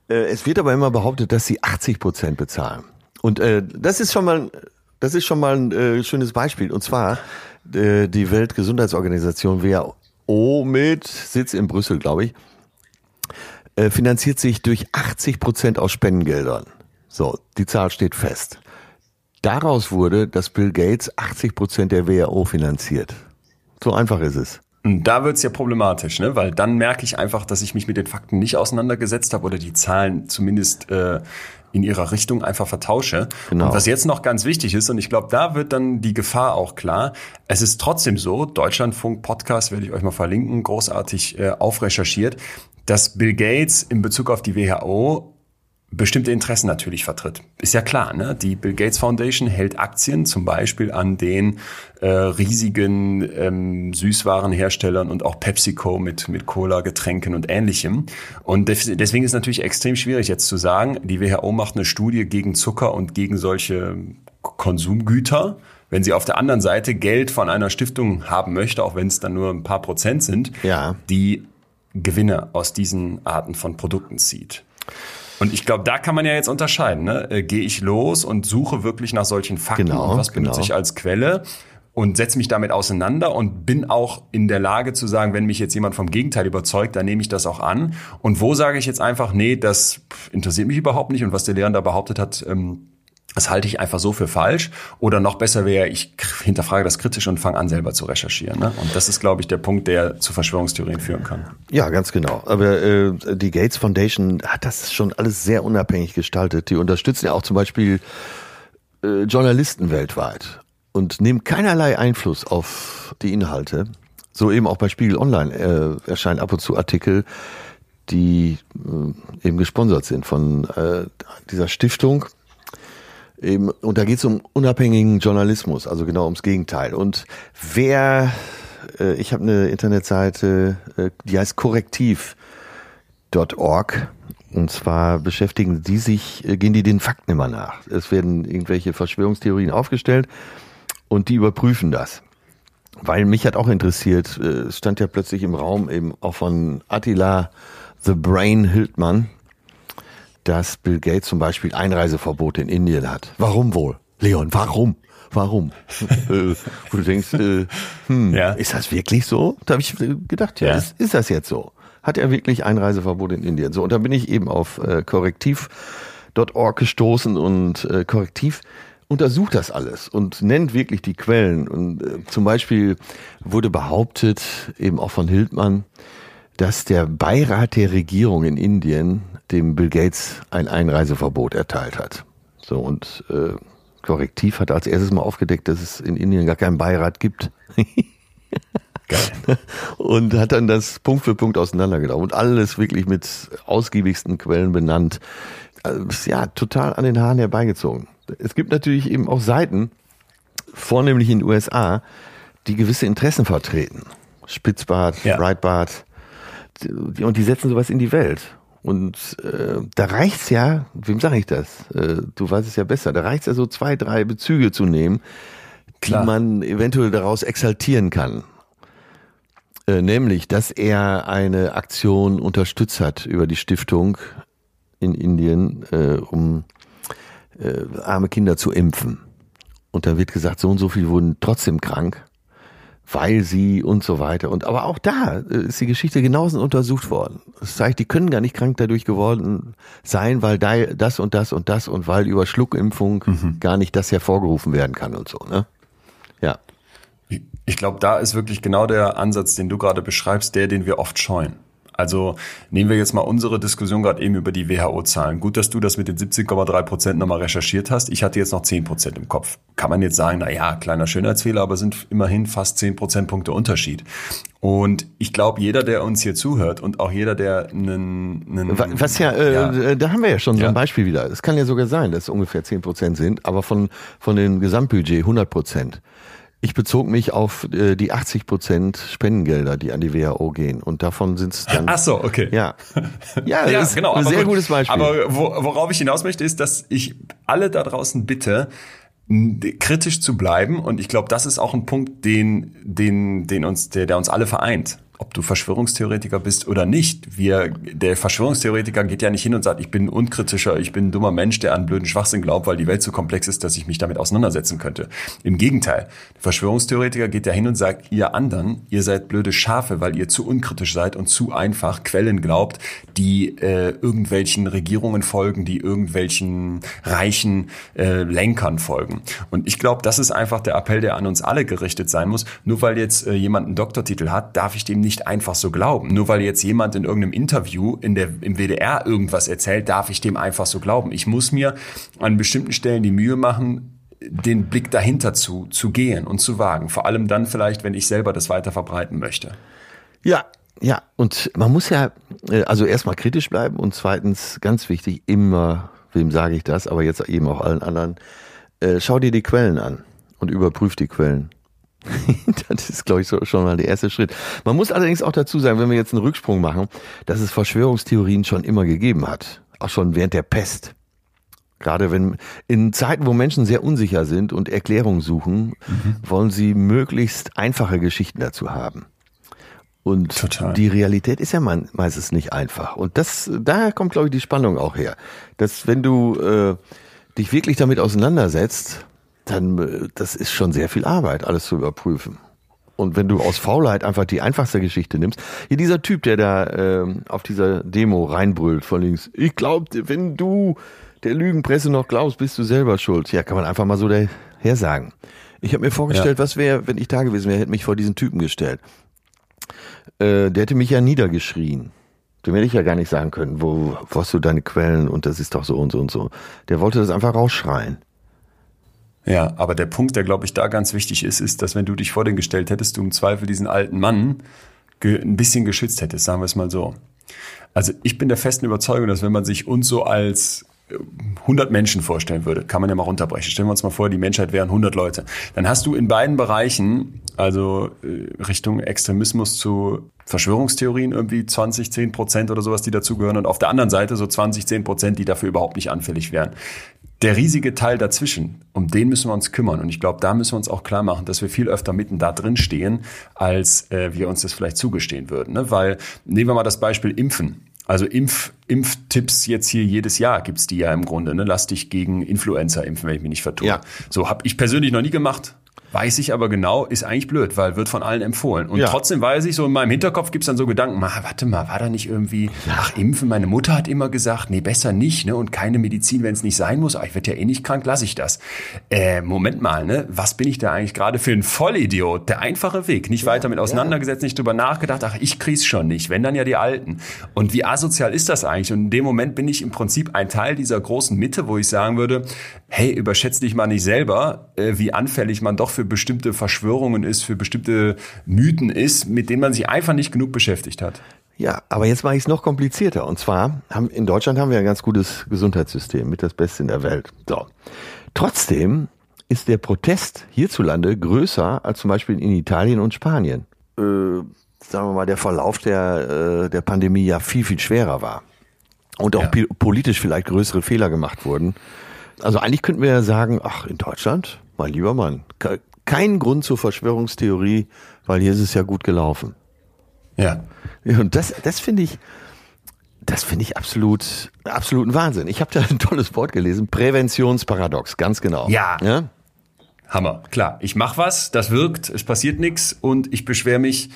äh, es wird aber immer behauptet, dass sie 80 Prozent bezahlen. Und äh, das ist schon mal, das ist schon mal ein äh, schönes Beispiel. Und zwar äh, die Weltgesundheitsorganisation WHO WHO mit Sitz in Brüssel, glaube ich, äh, finanziert sich durch 80 Prozent aus Spendengeldern. So, die Zahl steht fest. Daraus wurde, dass Bill Gates 80 Prozent der WHO finanziert. So einfach ist es. Da wird's ja problematisch, ne? weil dann merke ich einfach, dass ich mich mit den Fakten nicht auseinandergesetzt habe oder die Zahlen zumindest äh, in ihrer Richtung einfach vertausche. Genau. Und was jetzt noch ganz wichtig ist, und ich glaube, da wird dann die Gefahr auch klar, es ist trotzdem so, Deutschlandfunk Podcast werde ich euch mal verlinken, großartig äh, aufrecherchiert, dass Bill Gates in Bezug auf die WHO bestimmte Interessen natürlich vertritt. Ist ja klar, ne? Die Bill Gates Foundation hält Aktien zum Beispiel an den äh, riesigen ähm, Süßwarenherstellern und auch PepsiCo mit, mit Cola, Getränken und ähnlichem. Und deswegen ist es natürlich extrem schwierig jetzt zu sagen, die WHO macht eine Studie gegen Zucker und gegen solche Konsumgüter. Wenn sie auf der anderen Seite Geld von einer Stiftung haben möchte, auch wenn es dann nur ein paar Prozent sind, ja. die Gewinne aus diesen Arten von Produkten zieht. Und ich glaube, da kann man ja jetzt unterscheiden. Ne? Äh, Gehe ich los und suche wirklich nach solchen Fakten genau, und was benutze genau. ich als Quelle und setze mich damit auseinander und bin auch in der Lage zu sagen, wenn mich jetzt jemand vom Gegenteil überzeugt, dann nehme ich das auch an. Und wo sage ich jetzt einfach, nee, das interessiert mich überhaupt nicht und was der Lehrer da behauptet hat, ähm, das halte ich einfach so für falsch. Oder noch besser wäre, ich hinterfrage das kritisch und fange an, selber zu recherchieren. Ne? Und das ist, glaube ich, der Punkt, der zu Verschwörungstheorien führen kann. Ja, ganz genau. Aber äh, die Gates Foundation hat das schon alles sehr unabhängig gestaltet. Die unterstützen ja auch zum Beispiel äh, Journalisten weltweit und nehmen keinerlei Einfluss auf die Inhalte. So eben auch bei Spiegel Online äh, erscheinen ab und zu Artikel, die äh, eben gesponsert sind von äh, dieser Stiftung Eben, und da geht es um unabhängigen Journalismus, also genau ums Gegenteil. Und wer, äh, ich habe eine Internetseite, äh, die heißt korrektiv.org. Und zwar beschäftigen die sich, äh, gehen die den Fakten immer nach. Es werden irgendwelche Verschwörungstheorien aufgestellt und die überprüfen das. Weil mich hat auch interessiert, äh, es stand ja plötzlich im Raum eben auch von Attila The Brain Hildmann, dass Bill Gates zum Beispiel Einreiseverbote in Indien hat. Warum wohl? Leon, warum? Warum? äh, wo du denkst, äh, hm, ja. ist das wirklich so? Da habe ich gedacht, ja, ja. Ist, ist, das jetzt so? Hat er wirklich Einreiseverbot in Indien? So, und da bin ich eben auf äh, korrektiv.org gestoßen und äh, korrektiv untersucht das alles und nennt wirklich die Quellen. Und äh, zum Beispiel wurde behauptet, eben auch von Hildmann, dass der Beirat der Regierung in Indien dem Bill Gates ein Einreiseverbot erteilt hat. So und äh, Korrektiv hat als erstes mal aufgedeckt, dass es in Indien gar keinen Beirat gibt. Geil. Und hat dann das Punkt für Punkt auseinandergenommen und alles wirklich mit ausgiebigsten Quellen benannt. Also, ja, total an den Haaren herbeigezogen. Es gibt natürlich eben auch Seiten, vornehmlich in den USA, die gewisse Interessen vertreten. Spitzbart, ja. Breitbart. Und die setzen sowas in die Welt. Und äh, da reicht's ja, wem sage ich das? Äh, du weißt es ja besser, da reicht's ja so zwei, drei Bezüge zu nehmen, Klar. die man eventuell daraus exaltieren kann. Äh, nämlich, dass er eine Aktion unterstützt hat über die Stiftung in Indien, äh, um äh, arme Kinder zu impfen. Und da wird gesagt, so und so viel wurden trotzdem krank, weil sie und so weiter. Und aber auch da äh, ist die Geschichte genauso untersucht worden. Das zeigt, die können gar nicht krank dadurch geworden sein, weil da das und das und das und weil über Schluckimpfung mhm. gar nicht das hervorgerufen werden kann und so. Ne? Ja. Ich glaube, da ist wirklich genau der Ansatz, den du gerade beschreibst, der, den wir oft scheuen. Also nehmen wir jetzt mal unsere Diskussion gerade eben über die WHO-Zahlen. Gut, dass du das mit den 17,3 Prozent nochmal recherchiert hast. Ich hatte jetzt noch 10 Prozent im Kopf. Kann man jetzt sagen, na ja, kleiner Schönheitsfehler, aber sind immerhin fast 10 Prozentpunkte Unterschied. Und ich glaube, jeder, der uns hier zuhört und auch jeder, der einen... einen Was ja, äh, ja, äh, da haben wir ja schon so ein Beispiel wieder. Es kann ja sogar sein, dass es ungefähr 10 Prozent sind, aber von, von dem Gesamtbudget 100 Prozent. Ich bezog mich auf äh, die 80 Prozent Spendengelder, die an die WHO gehen. Und davon sind es dann. Ach so, okay. Ja, ja, ja genau. Ein sehr gut. gutes Beispiel. Aber worauf ich hinaus möchte, ist, dass ich alle da draußen bitte, kritisch zu bleiben. Und ich glaube, das ist auch ein Punkt, den, den, den uns, der, der uns alle vereint ob du Verschwörungstheoretiker bist oder nicht. Wir, der Verschwörungstheoretiker geht ja nicht hin und sagt, ich bin unkritischer, ich bin ein dummer Mensch, der an blöden Schwachsinn glaubt, weil die Welt so komplex ist, dass ich mich damit auseinandersetzen könnte. Im Gegenteil. Der Verschwörungstheoretiker geht ja hin und sagt, ihr anderen, ihr seid blöde Schafe, weil ihr zu unkritisch seid und zu einfach Quellen glaubt, die äh, irgendwelchen Regierungen folgen, die irgendwelchen reichen äh, Lenkern folgen. Und ich glaube, das ist einfach der Appell, der an uns alle gerichtet sein muss. Nur weil jetzt äh, jemand einen Doktortitel hat, darf ich dem nicht einfach so glauben. Nur weil jetzt jemand in irgendeinem Interview in der, im WDR irgendwas erzählt, darf ich dem einfach so glauben. Ich muss mir an bestimmten Stellen die Mühe machen, den Blick dahinter zu, zu gehen und zu wagen. Vor allem dann vielleicht, wenn ich selber das weiter verbreiten möchte. Ja, ja, und man muss ja äh, also erstmal kritisch bleiben und zweitens ganz wichtig, immer, wem sage ich das, aber jetzt eben auch allen anderen, äh, schau dir die Quellen an und überprüf die Quellen. das ist, glaube ich, schon mal der erste Schritt. Man muss allerdings auch dazu sagen, wenn wir jetzt einen Rücksprung machen, dass es Verschwörungstheorien schon immer gegeben hat. Auch schon während der Pest. Gerade wenn in Zeiten, wo Menschen sehr unsicher sind und Erklärungen suchen, mhm. wollen sie möglichst einfache Geschichten dazu haben. Und Total. die Realität ist ja meistens nicht einfach. Und das, daher kommt, glaube ich, die Spannung auch her. Dass wenn du äh, dich wirklich damit auseinandersetzt, dann äh, das ist schon sehr viel Arbeit, alles zu überprüfen. Und wenn du aus Faulheit einfach die einfachste Geschichte nimmst, hier dieser Typ, der da äh, auf dieser Demo reinbrüllt von links, ich glaub, wenn du der Lügenpresse noch glaubst, bist du selber schuld. Ja, kann man einfach mal so daher sagen. Ich habe mir vorgestellt, ja. was wäre, wenn ich da gewesen wäre, hätte mich vor diesen Typen gestellt. Äh, der hätte mich ja niedergeschrien. Dem hätte ich ja gar nicht sagen können, wo, wo hast du deine Quellen und das ist doch so und so und so. Der wollte das einfach rausschreien. Ja, aber der Punkt, der glaube ich da ganz wichtig ist, ist, dass wenn du dich vor den gestellt hättest, du im Zweifel diesen alten Mann ein bisschen geschützt hättest, sagen wir es mal so. Also ich bin der festen Überzeugung, dass wenn man sich uns so als 100 Menschen vorstellen würde, kann man ja mal runterbrechen. Stellen wir uns mal vor, die Menschheit wären 100 Leute. Dann hast du in beiden Bereichen, also äh, Richtung Extremismus zu Verschwörungstheorien irgendwie 20, 10 Prozent oder sowas, die dazugehören und auf der anderen Seite so 20, 10 Prozent, die dafür überhaupt nicht anfällig wären. Der riesige Teil dazwischen, um den müssen wir uns kümmern. Und ich glaube, da müssen wir uns auch klar machen, dass wir viel öfter mitten da drin stehen, als äh, wir uns das vielleicht zugestehen würden. Ne? Weil, nehmen wir mal das Beispiel Impfen. Also Impf, Impftipps jetzt hier jedes Jahr gibt's die ja im Grunde. Ne? Lass dich gegen Influenza impfen, wenn ich mich nicht vertue. Ja. So habe ich persönlich noch nie gemacht. Weiß ich aber genau, ist eigentlich blöd, weil wird von allen empfohlen. Und Ja. trotzdem weiß ich, so in meinem Hinterkopf gibt's dann so Gedanken, ma, warte mal, war da nicht irgendwie, ach, impfen, meine Mutter hat immer gesagt, nee, besser nicht, ne? Und keine Medizin, wenn es nicht sein muss, aber ich werde ja eh nicht krank, lasse ich das. Äh, Moment mal, ne? Was bin ich da eigentlich gerade für ein Vollidiot? Der einfache Weg, nicht weiter mit auseinandergesetzt, nicht drüber nachgedacht, ach, ich krieg's schon nicht, wenn dann ja die Alten. Und wie asozial ist das eigentlich? Und in dem Moment bin ich im Prinzip ein Teil dieser großen Mitte, wo ich sagen würde, hey, überschätze dich mal nicht selber, äh, wie anfällig man doch für bestimmte Verschwörungen ist, für bestimmte Mythen ist, mit denen man sich einfach nicht genug beschäftigt hat. Ja, aber jetzt mache ich es noch komplizierter. Und zwar haben in Deutschland haben wir ein ganz gutes Gesundheitssystem, mit das Beste in der Welt. So. Trotzdem ist der Protest hierzulande größer als zum Beispiel in Italien und Spanien. Äh, sagen wir mal, der Verlauf der, äh, der Pandemie ja viel, viel schwerer war. Und auch Ja. politisch vielleicht größere Fehler gemacht wurden. Also eigentlich könnten wir ja sagen, ach, in Deutschland, mein lieber Mann, ke- kein Grund zur Verschwörungstheorie, weil hier ist es ja gut gelaufen. Ja. Und das, das finde ich, das finde ich absolut, absoluten Wahnsinn. Ich habe da ein tolles Wort gelesen, Präventionsparadox, ganz genau. Ja. ja? Hammer. Klar, ich mach was, das wirkt, es passiert nichts und ich beschwere mich,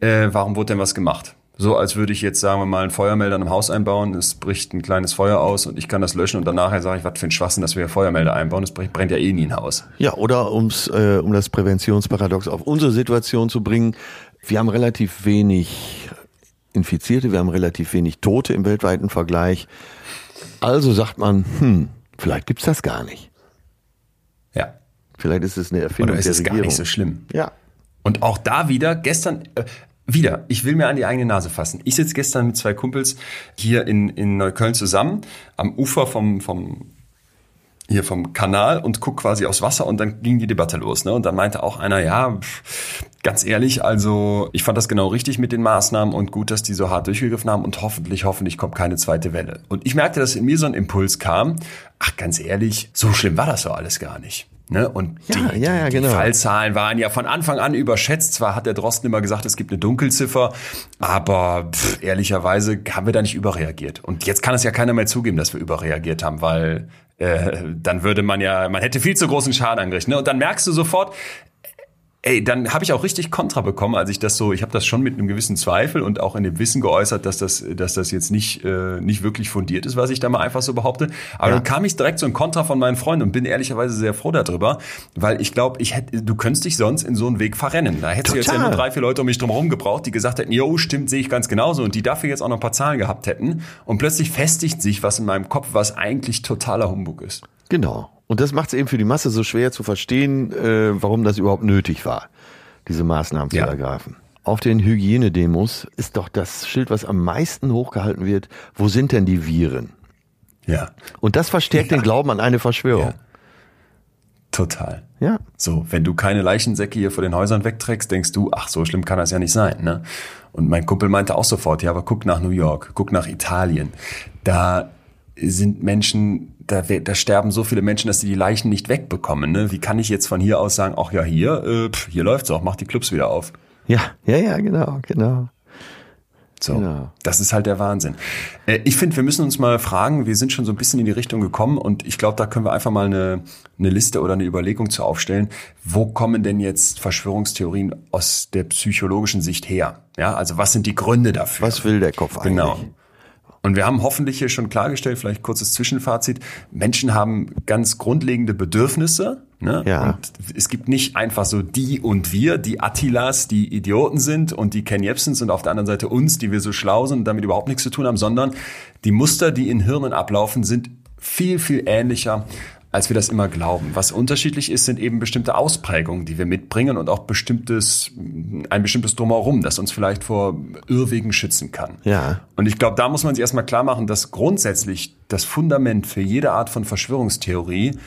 äh, warum wurde denn was gemacht? So als würde ich jetzt, sagen wir mal, einen Feuermelder in einem Haus einbauen, es bricht ein kleines Feuer aus und ich kann das löschen und danach sage ich, was für ein Schwachsinn, dass wir hier Feuermelder einbauen, es brennt ja eh nie ein Haus. Ja, oder ums, äh, um das Präventionsparadox auf unsere Situation zu bringen. Wir haben relativ wenig Infizierte, wir haben relativ wenig Tote im weltweiten Vergleich. Also sagt man, hm, vielleicht gibt's das gar nicht. Ja. Vielleicht ist es eine Erfindung Oder ist der es gar Regierung. nicht so schlimm? Ja. Und auch da wieder, gestern, äh, wieder, ich will mir an die eigene Nase fassen. Ich sitze gestern mit zwei Kumpels hier in, in Neukölln zusammen, am Ufer vom, vom, hier vom Kanal und guck quasi aufs Wasser und dann ging die Debatte los. Ne? Und dann meinte auch einer, ja, pff, ganz ehrlich, also ich fand das genau richtig mit den Maßnahmen und gut, dass die so hart durchgegriffen haben und hoffentlich, hoffentlich kommt keine zweite Welle. Und ich merkte, dass in mir so ein Impuls kam, ach ganz ehrlich, so schlimm war das doch alles gar nicht. Ne? Und Ja, die, ja, ja, die, genau. die Fallzahlen waren ja von Anfang an überschätzt. Zwar hat der Drosten immer gesagt, es gibt eine Dunkelziffer, aber pff, ehrlicherweise haben wir da nicht überreagiert. Und jetzt kann es ja keiner mehr zugeben, dass wir überreagiert haben, weil äh, dann würde man ja, man hätte viel zu großen Schaden angerichtet. Ne? Und dann merkst du sofort, Ey, dann habe ich auch richtig Kontra bekommen, als ich das so, ich habe das schon mit einem gewissen Zweifel und auch in dem Wissen geäußert, dass das, dass das jetzt nicht, äh, nicht wirklich fundiert ist, was ich da mal einfach so behaupte. Aber Ja. dann kam ich direkt so ein Kontra von meinen Freunden und bin ehrlicherweise sehr froh darüber, weil ich glaube, ich hätte, du könntest dich sonst in so einen Weg verrennen. Da hättest du jetzt ja nur drei, vier Leute um mich drum herum gebraucht, die gesagt hätten, jo, stimmt, sehe ich ganz genauso und die dafür jetzt auch noch ein paar Zahlen gehabt hätten. Und plötzlich festigt sich was in meinem Kopf, was eigentlich totaler Humbug ist. Genau. Und das macht es eben für die Masse so schwer zu verstehen, äh, warum das überhaupt nötig war, diese Maßnahmen zu Ja. ergreifen. Auf den Hygienedemos ist doch das Schild, was am meisten hochgehalten wird, wo sind denn die Viren? Ja, Und das verstärkt den Glauben an eine Verschwörung. total. Ja. So, wenn du keine Leichensäcke hier vor den Häusern wegträgst, denkst du, ach, so schlimm kann das ja nicht sein, ne? Und mein Kumpel meinte auch sofort, ja, aber guck nach New York, guck nach Italien. Da sind Menschen, da, da sterben so viele Menschen, dass sie die Leichen nicht wegbekommen, ne? Wie kann ich jetzt von hier aus sagen, ach ja, hier, äh, pff, hier läuft's auch, mach die Clubs wieder auf. Ja, ja, ja, genau, genau. So, Genau. das ist halt der Wahnsinn. Äh, ich finde, wir müssen uns mal fragen, wir sind schon so ein bisschen in die Richtung gekommen und ich glaube, da können wir einfach mal eine, eine Liste oder eine Überlegung zu aufstellen. Wo kommen denn jetzt Verschwörungstheorien aus der psychologischen Sicht her? Ja, also was sind die Gründe dafür? Was will der Kopf eigentlich? Genau. Und wir haben hoffentlich hier schon klargestellt, vielleicht kurzes Zwischenfazit, Menschen haben ganz grundlegende Bedürfnisse. Ne? Ja. Und es gibt nicht einfach so die und wir, die Attilas, die Idioten sind und die Ken Jebsens und auf der anderen Seite uns, die wir so schlau sind und damit überhaupt nichts zu tun haben, sondern die Muster, die in Hirnen ablaufen, sind viel, viel ähnlicher als wir das immer glauben. Was unterschiedlich ist, sind eben bestimmte Ausprägungen, die wir mitbringen und auch bestimmtes, ein bestimmtes Drumherum, das uns vielleicht vor Irrwegen schützen kann. Ja. Und ich glaube, da muss man sich erstmal klar machen, dass grundsätzlich das Fundament für jede Art von Verschwörungstheorie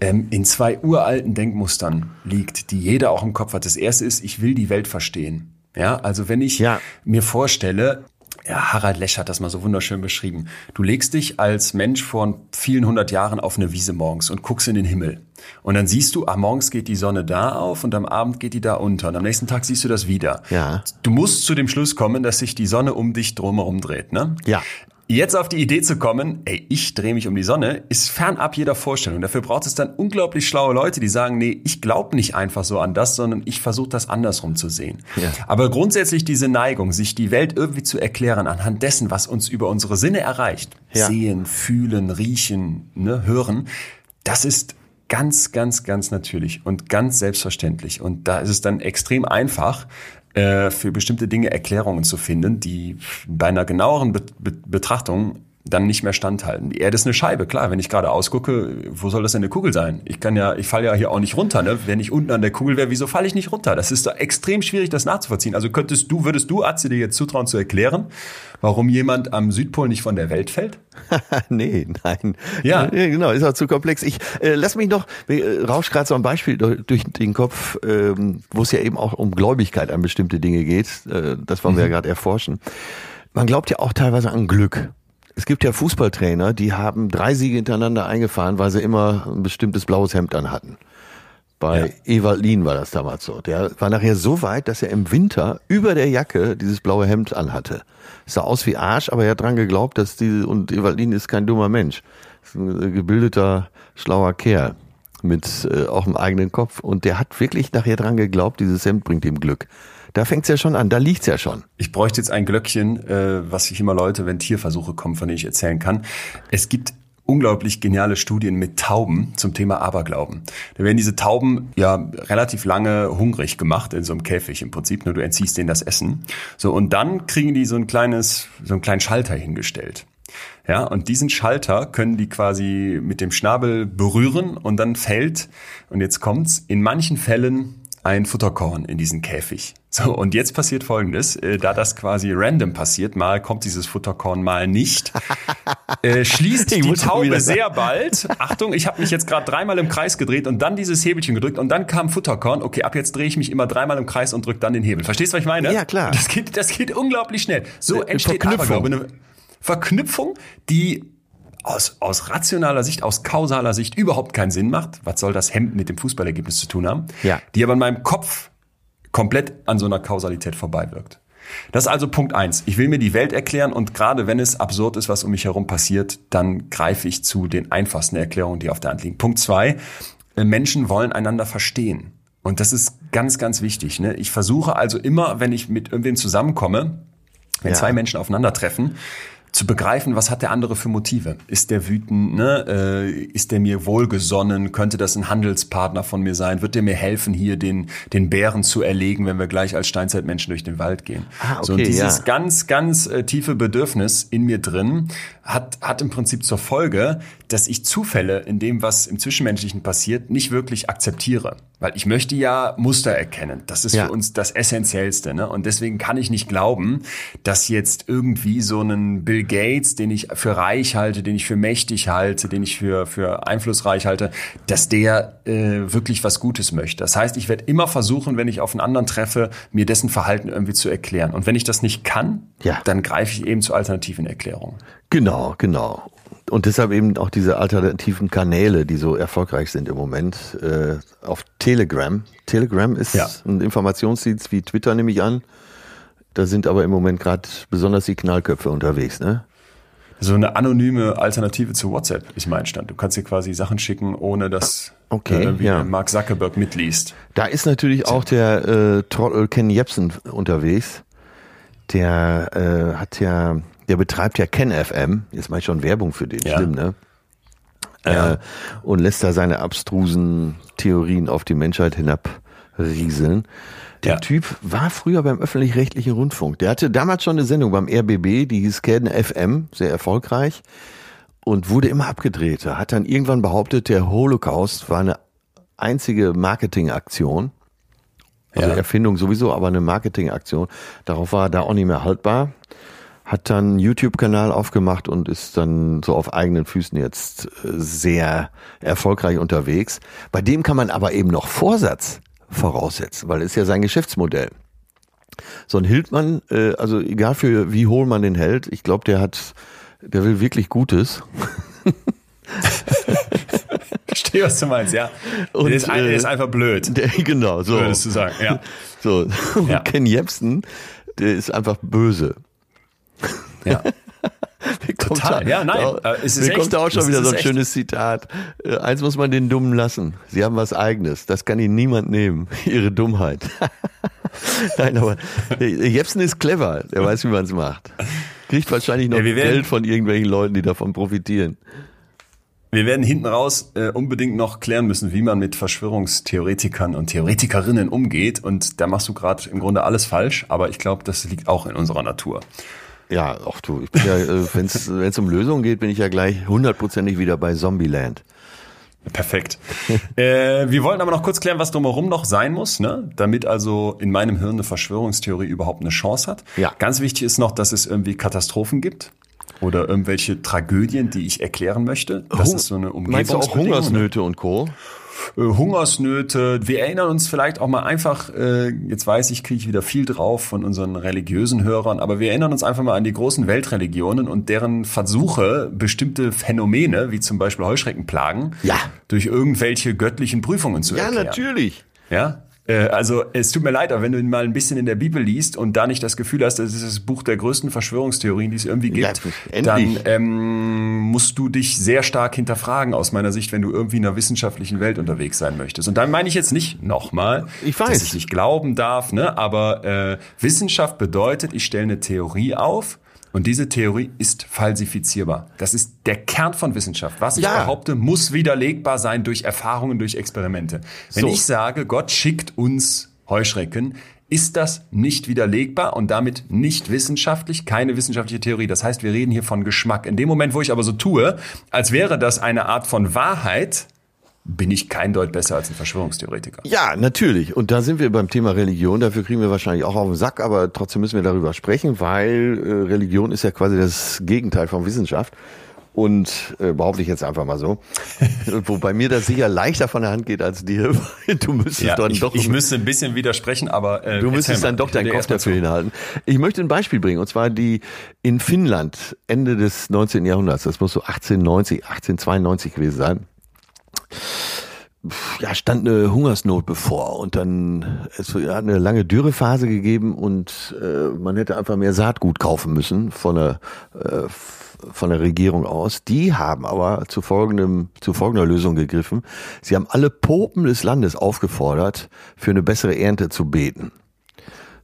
ähm, in zwei uralten Denkmustern liegt, die jeder auch im Kopf hat. Das erste ist, ich will die Welt verstehen. Ja, also wenn ich Ja. mir vorstelle, ja, Harald Lesch hat das mal so wunderschön beschrieben. Du legst dich als Mensch vor vielen hundert Jahren auf eine Wiese morgens und guckst in den Himmel. Und dann siehst du, ah, morgens geht die Sonne da auf und am Abend geht die da unter. Und am nächsten Tag siehst du das wieder. Ja. Du musst zu dem Schluss kommen, dass sich die Sonne um dich drumherum dreht, ne? Ja. Jetzt auf die Idee zu kommen, ey, ich drehe mich um die Sonne, ist fernab jeder Vorstellung. Dafür braucht es dann unglaublich schlaue Leute, die sagen, nee, ich glaube nicht einfach so an das, sondern ich versuche das andersrum zu sehen. Ja. Aber grundsätzlich diese Neigung, sich die Welt irgendwie zu erklären anhand dessen, was uns über unsere Sinne erreicht, ja. sehen, fühlen, riechen, ne, hören, das ist ganz, ganz, ganz natürlich und ganz selbstverständlich. Und da ist es dann extrem einfach, für bestimmte Dinge Erklärungen zu finden, die bei einer genaueren Be Be Betrachtung dann nicht mehr standhalten. Die Erde ist eine Scheibe, klar. Wenn ich gerade ausgucke, wo soll das denn eine Kugel sein? Ich kann ja, ich falle ja hier auch nicht runter. Ne? Wenn ich unten an der Kugel wäre, wieso falle ich nicht runter? Das ist doch extrem schwierig, das nachzuvollziehen. Also könntest du, würdest du, Atze, dir jetzt zutrauen zu erklären, warum jemand am Südpol nicht von der Welt fällt? nee, nein. Ja. ja. genau, ist auch zu komplex. Ich äh, lass mich noch, äh, rausch gerade so ein Beispiel durch den Kopf, ähm, wo es ja eben auch um Gläubigkeit an bestimmte Dinge geht. Äh, das wollen wir mhm. ja gerade erforschen. Man glaubt ja auch teilweise an Glück. Es gibt ja Fußballtrainer, die haben drei Siege hintereinander eingefahren, weil sie immer ein bestimmtes blaues Hemd an hatten. Bei ja. Ewald Lien war das damals so. Der war nachher so weit, dass er im Winter über der Jacke dieses blaue Hemd anhatte. Sah aus wie Arsch, aber er hat dran geglaubt, dass die, und Ewald Lien ist kein dummer Mensch. Ist ein gebildeter, schlauer Kerl mit äh, auch einem eigenen Kopf. Und der hat wirklich nachher dran geglaubt, dieses Hemd bringt ihm Glück. Da fängt's ja schon an, da liegt's ja schon. Ich bräuchte jetzt ein Glöckchen, äh, was ich immer Leute, wenn Tierversuche kommen, von denen ich erzählen kann. Es gibt unglaublich geniale Studien mit Tauben zum Thema Aberglauben. Da werden diese Tauben ja relativ lange hungrig gemacht in so einem Käfig im Prinzip, nur du entziehst denen das Essen. So und dann kriegen die so ein kleines so einen kleinen Schalter hingestellt. Ja, und diesen Schalter können die quasi mit dem Schnabel berühren und dann fällt und jetzt kommt's in manchen Fällen ein Futterkorn in diesen Käfig. So, und jetzt passiert Folgendes, äh, da das quasi random passiert, mal kommt dieses Futterkorn, mal nicht, äh, schließt die Taube sehr bald, Achtung, ich habe mich jetzt gerade dreimal im Kreis gedreht und dann dieses Hebelchen gedrückt und dann kam Futterkorn, okay, ab jetzt drehe ich mich immer dreimal im Kreis und drücke dann den Hebel. Verstehst du, was ich meine? Ja, klar. Das geht, das geht unglaublich schnell. So entsteht Aberglaube, eine Verknüpfung, die aus, aus rationaler Sicht, aus kausaler Sicht überhaupt keinen Sinn macht. Was soll das Hemd mit dem Fußballergebnis zu tun haben? Ja. Die aber in meinem Kopf komplett an so einer Kausalität vorbeiwirkt. Das ist also Punkt eins. Ich will mir die Welt erklären und gerade wenn es absurd ist, was um mich herum passiert, dann greife ich zu den einfachsten Erklärungen, die auf der Hand liegen. Punkt zwei. Äh, Menschen wollen einander verstehen. Und das ist ganz, ganz wichtig. Ne? Ich versuche also immer, wenn ich mit irgendwem zusammenkomme, wenn ja. zwei Menschen aufeinandertreffen, zu begreifen, was hat der andere für Motive? Ist der wütend? Ne? Äh, ist der mir wohlgesonnen? Könnte das ein Handelspartner von mir sein? Wird der mir helfen, hier den, den Bären zu erlegen, wenn wir gleich als Steinzeitmenschen durch den Wald gehen? Ah, okay, so, und dieses ja. ganz, ganz äh, tiefe Bedürfnis in mir drin hat, hat im Prinzip zur Folge, dass ich Zufälle in dem, was im Zwischenmenschlichen passiert, nicht wirklich akzeptiere. Weil ich möchte ja Muster erkennen. Das ist ja. für uns das Essentiellste. Ne? Und deswegen kann ich nicht glauben, dass jetzt irgendwie so ein Bill Gates, den ich für reich halte, den ich für mächtig halte, den ich für, für einflussreich halte, dass der äh, wirklich was Gutes möchte. Das heißt, ich werde immer versuchen, wenn ich auf einen anderen treffe, mir dessen Verhalten irgendwie zu erklären. Und wenn ich das nicht kann, ja. dann greife ich eben zu alternativen Erklärungen. Genau, genau. Und deshalb eben auch diese alternativen Kanäle, die so erfolgreich sind im Moment, äh, auf Telegram. Telegram ist ja. ein Informationsdienst wie Twitter, nehme ich an. Da sind aber im Moment gerade besonders die Knallköpfe unterwegs, ne? So eine anonyme Alternative zu WhatsApp ist mein Stand. Du kannst dir quasi Sachen schicken, ohne dass okay, äh, ja. Mark Zuckerberg mitliest. Da ist natürlich auch der äh, Trottel Ken Jebsen unterwegs. Der äh, hat ja der betreibt ja KenFM, jetzt mache ich schon Werbung für den, ja. stimmt, ne? Ja. Äh, und lässt da seine abstrusen Theorien auf die Menschheit hinabrieseln. Der ja. Typ war früher beim öffentlich-rechtlichen Rundfunk. Der hatte damals schon eine Sendung beim RBB, die hieß Ken FM, sehr erfolgreich und wurde immer abgedrehter. Hat dann irgendwann behauptet, der Holocaust war eine einzige Marketingaktion. Also ja. Erfindung sowieso, aber eine Marketingaktion. Darauf war er da auch nicht mehr haltbar hat dann einen YouTube-Kanal aufgemacht und ist dann so auf eigenen Füßen jetzt äh, sehr erfolgreich unterwegs. Bei dem kann man aber eben noch Vorsatz voraussetzen, weil es ist ja sein Geschäftsmodell. So ein Hildmann, äh, also egal für wie hohl man den hält, ich glaube, der hat, der will wirklich Gutes. Verstehe, was du meinst, ja. Und, der, ist, ein, der ist äh, einfach blöd. Der, genau, so. Würdest du sagen, ja. So, ja. Ken Jebsen, der ist einfach böse. Ja. Total, ja, nein. Da, äh, es ist mir echt, kommt da auch schon wieder so ein echt. schönes Zitat. Äh, eins muss man den Dummen lassen. Sie haben was Eigenes. Das kann ihnen niemand nehmen. Ihre Dummheit. Nein, aber äh, Jepsen ist clever. Er weiß, wie man es macht. Kriegt wahrscheinlich noch Ja, werden- Geld von irgendwelchen Leuten, die davon profitieren. Wir werden hinten raus äh, unbedingt noch klären müssen, wie man mit Verschwörungstheoretikern und Theoretikerinnen umgeht. Und da machst du gerade im Grunde alles falsch, aber ich glaube, das liegt auch in unserer Natur. Ja, ach du, ich bin ja, wenn es um Lösungen geht, bin ich ja gleich hundertprozentig wieder bei Zombieland. Perfekt. äh, wir wollten aber noch kurz klären, was drumherum noch sein muss, ne? damit also in meinem Hirn eine Verschwörungstheorie überhaupt eine Chance hat. Ja. Ganz wichtig ist noch, dass es irgendwie Katastrophen gibt oder irgendwelche Tragödien, die ich erklären möchte. Das Hung- ist so eine Meinst du auch Umgebungsbedingung. ne? Hungersnöte und Co.? Äh, Hungersnöte. Wir erinnern uns vielleicht auch mal einfach, äh, jetzt weiß ich, kriege ich wieder viel drauf von unseren religiösen Hörern, aber wir erinnern uns einfach mal an die großen Weltreligionen und deren Versuche, bestimmte Phänomene, wie zum Beispiel Heuschreckenplagen, Ja. durch irgendwelche göttlichen Prüfungen zu Ja, erklären. natürlich. Ja? Äh, Also es tut mir leid, aber wenn du mal ein bisschen in der Bibel liest und da nicht das Gefühl hast, das ist das Buch der größten Verschwörungstheorien, die es irgendwie Ja, gibt, endlich. dann ähm, musst du dich sehr stark hinterfragen aus meiner Sicht, wenn du irgendwie in einer wissenschaftlichen Welt unterwegs sein möchtest. Und dann meine ich jetzt nicht nochmal, dass ich nicht glauben darf, ne? aber äh, Wissenschaft bedeutet, ich stelle eine Theorie auf und diese Theorie ist falsifizierbar. Das ist der Kern von Wissenschaft. Was ich Ja. behaupte, muss widerlegbar sein durch Erfahrungen, durch Experimente. Wenn So. ich sage, Gott schickt uns Heuschrecken, ist das nicht widerlegbar und damit nicht wissenschaftlich, keine wissenschaftliche Theorie. Das heißt, wir reden hier von Geschmack. In dem Moment, wo ich aber so tue, als wäre das eine Art von Wahrheit, bin ich kein Deut besser als ein Verschwörungstheoretiker. Ja, natürlich. Und da sind wir beim Thema Religion. Dafür kriegen wir wahrscheinlich auch auf den Sack, aber trotzdem müssen wir darüber sprechen, weil äh, Religion ist ja quasi das Gegenteil von Wissenschaft. Und äh, behaupte ich jetzt einfach mal so. Wobei mir das sicher leichter von der Hand geht als dir. weil Du müsstest Ja, dann ich, doch ich müsste ein bisschen widersprechen, aber äh, Du müsstest dann mal. doch deinen Kopf dafür hinhalten. Ich möchte ein Beispiel bringen, und zwar die in Finnland, Ende des 19. Jahrhunderts, das muss so 1890, 1892 gewesen sein. Ja, stand eine Hungersnot bevor und dann es hat eine lange Dürrephase gegeben und äh, man hätte einfach mehr Saatgut kaufen müssen von der äh, von der Regierung aus. Die haben aber zu folgendem zu folgender Lösung gegriffen. Sie haben alle Popen des Landes aufgefordert, für eine bessere Ernte zu beten.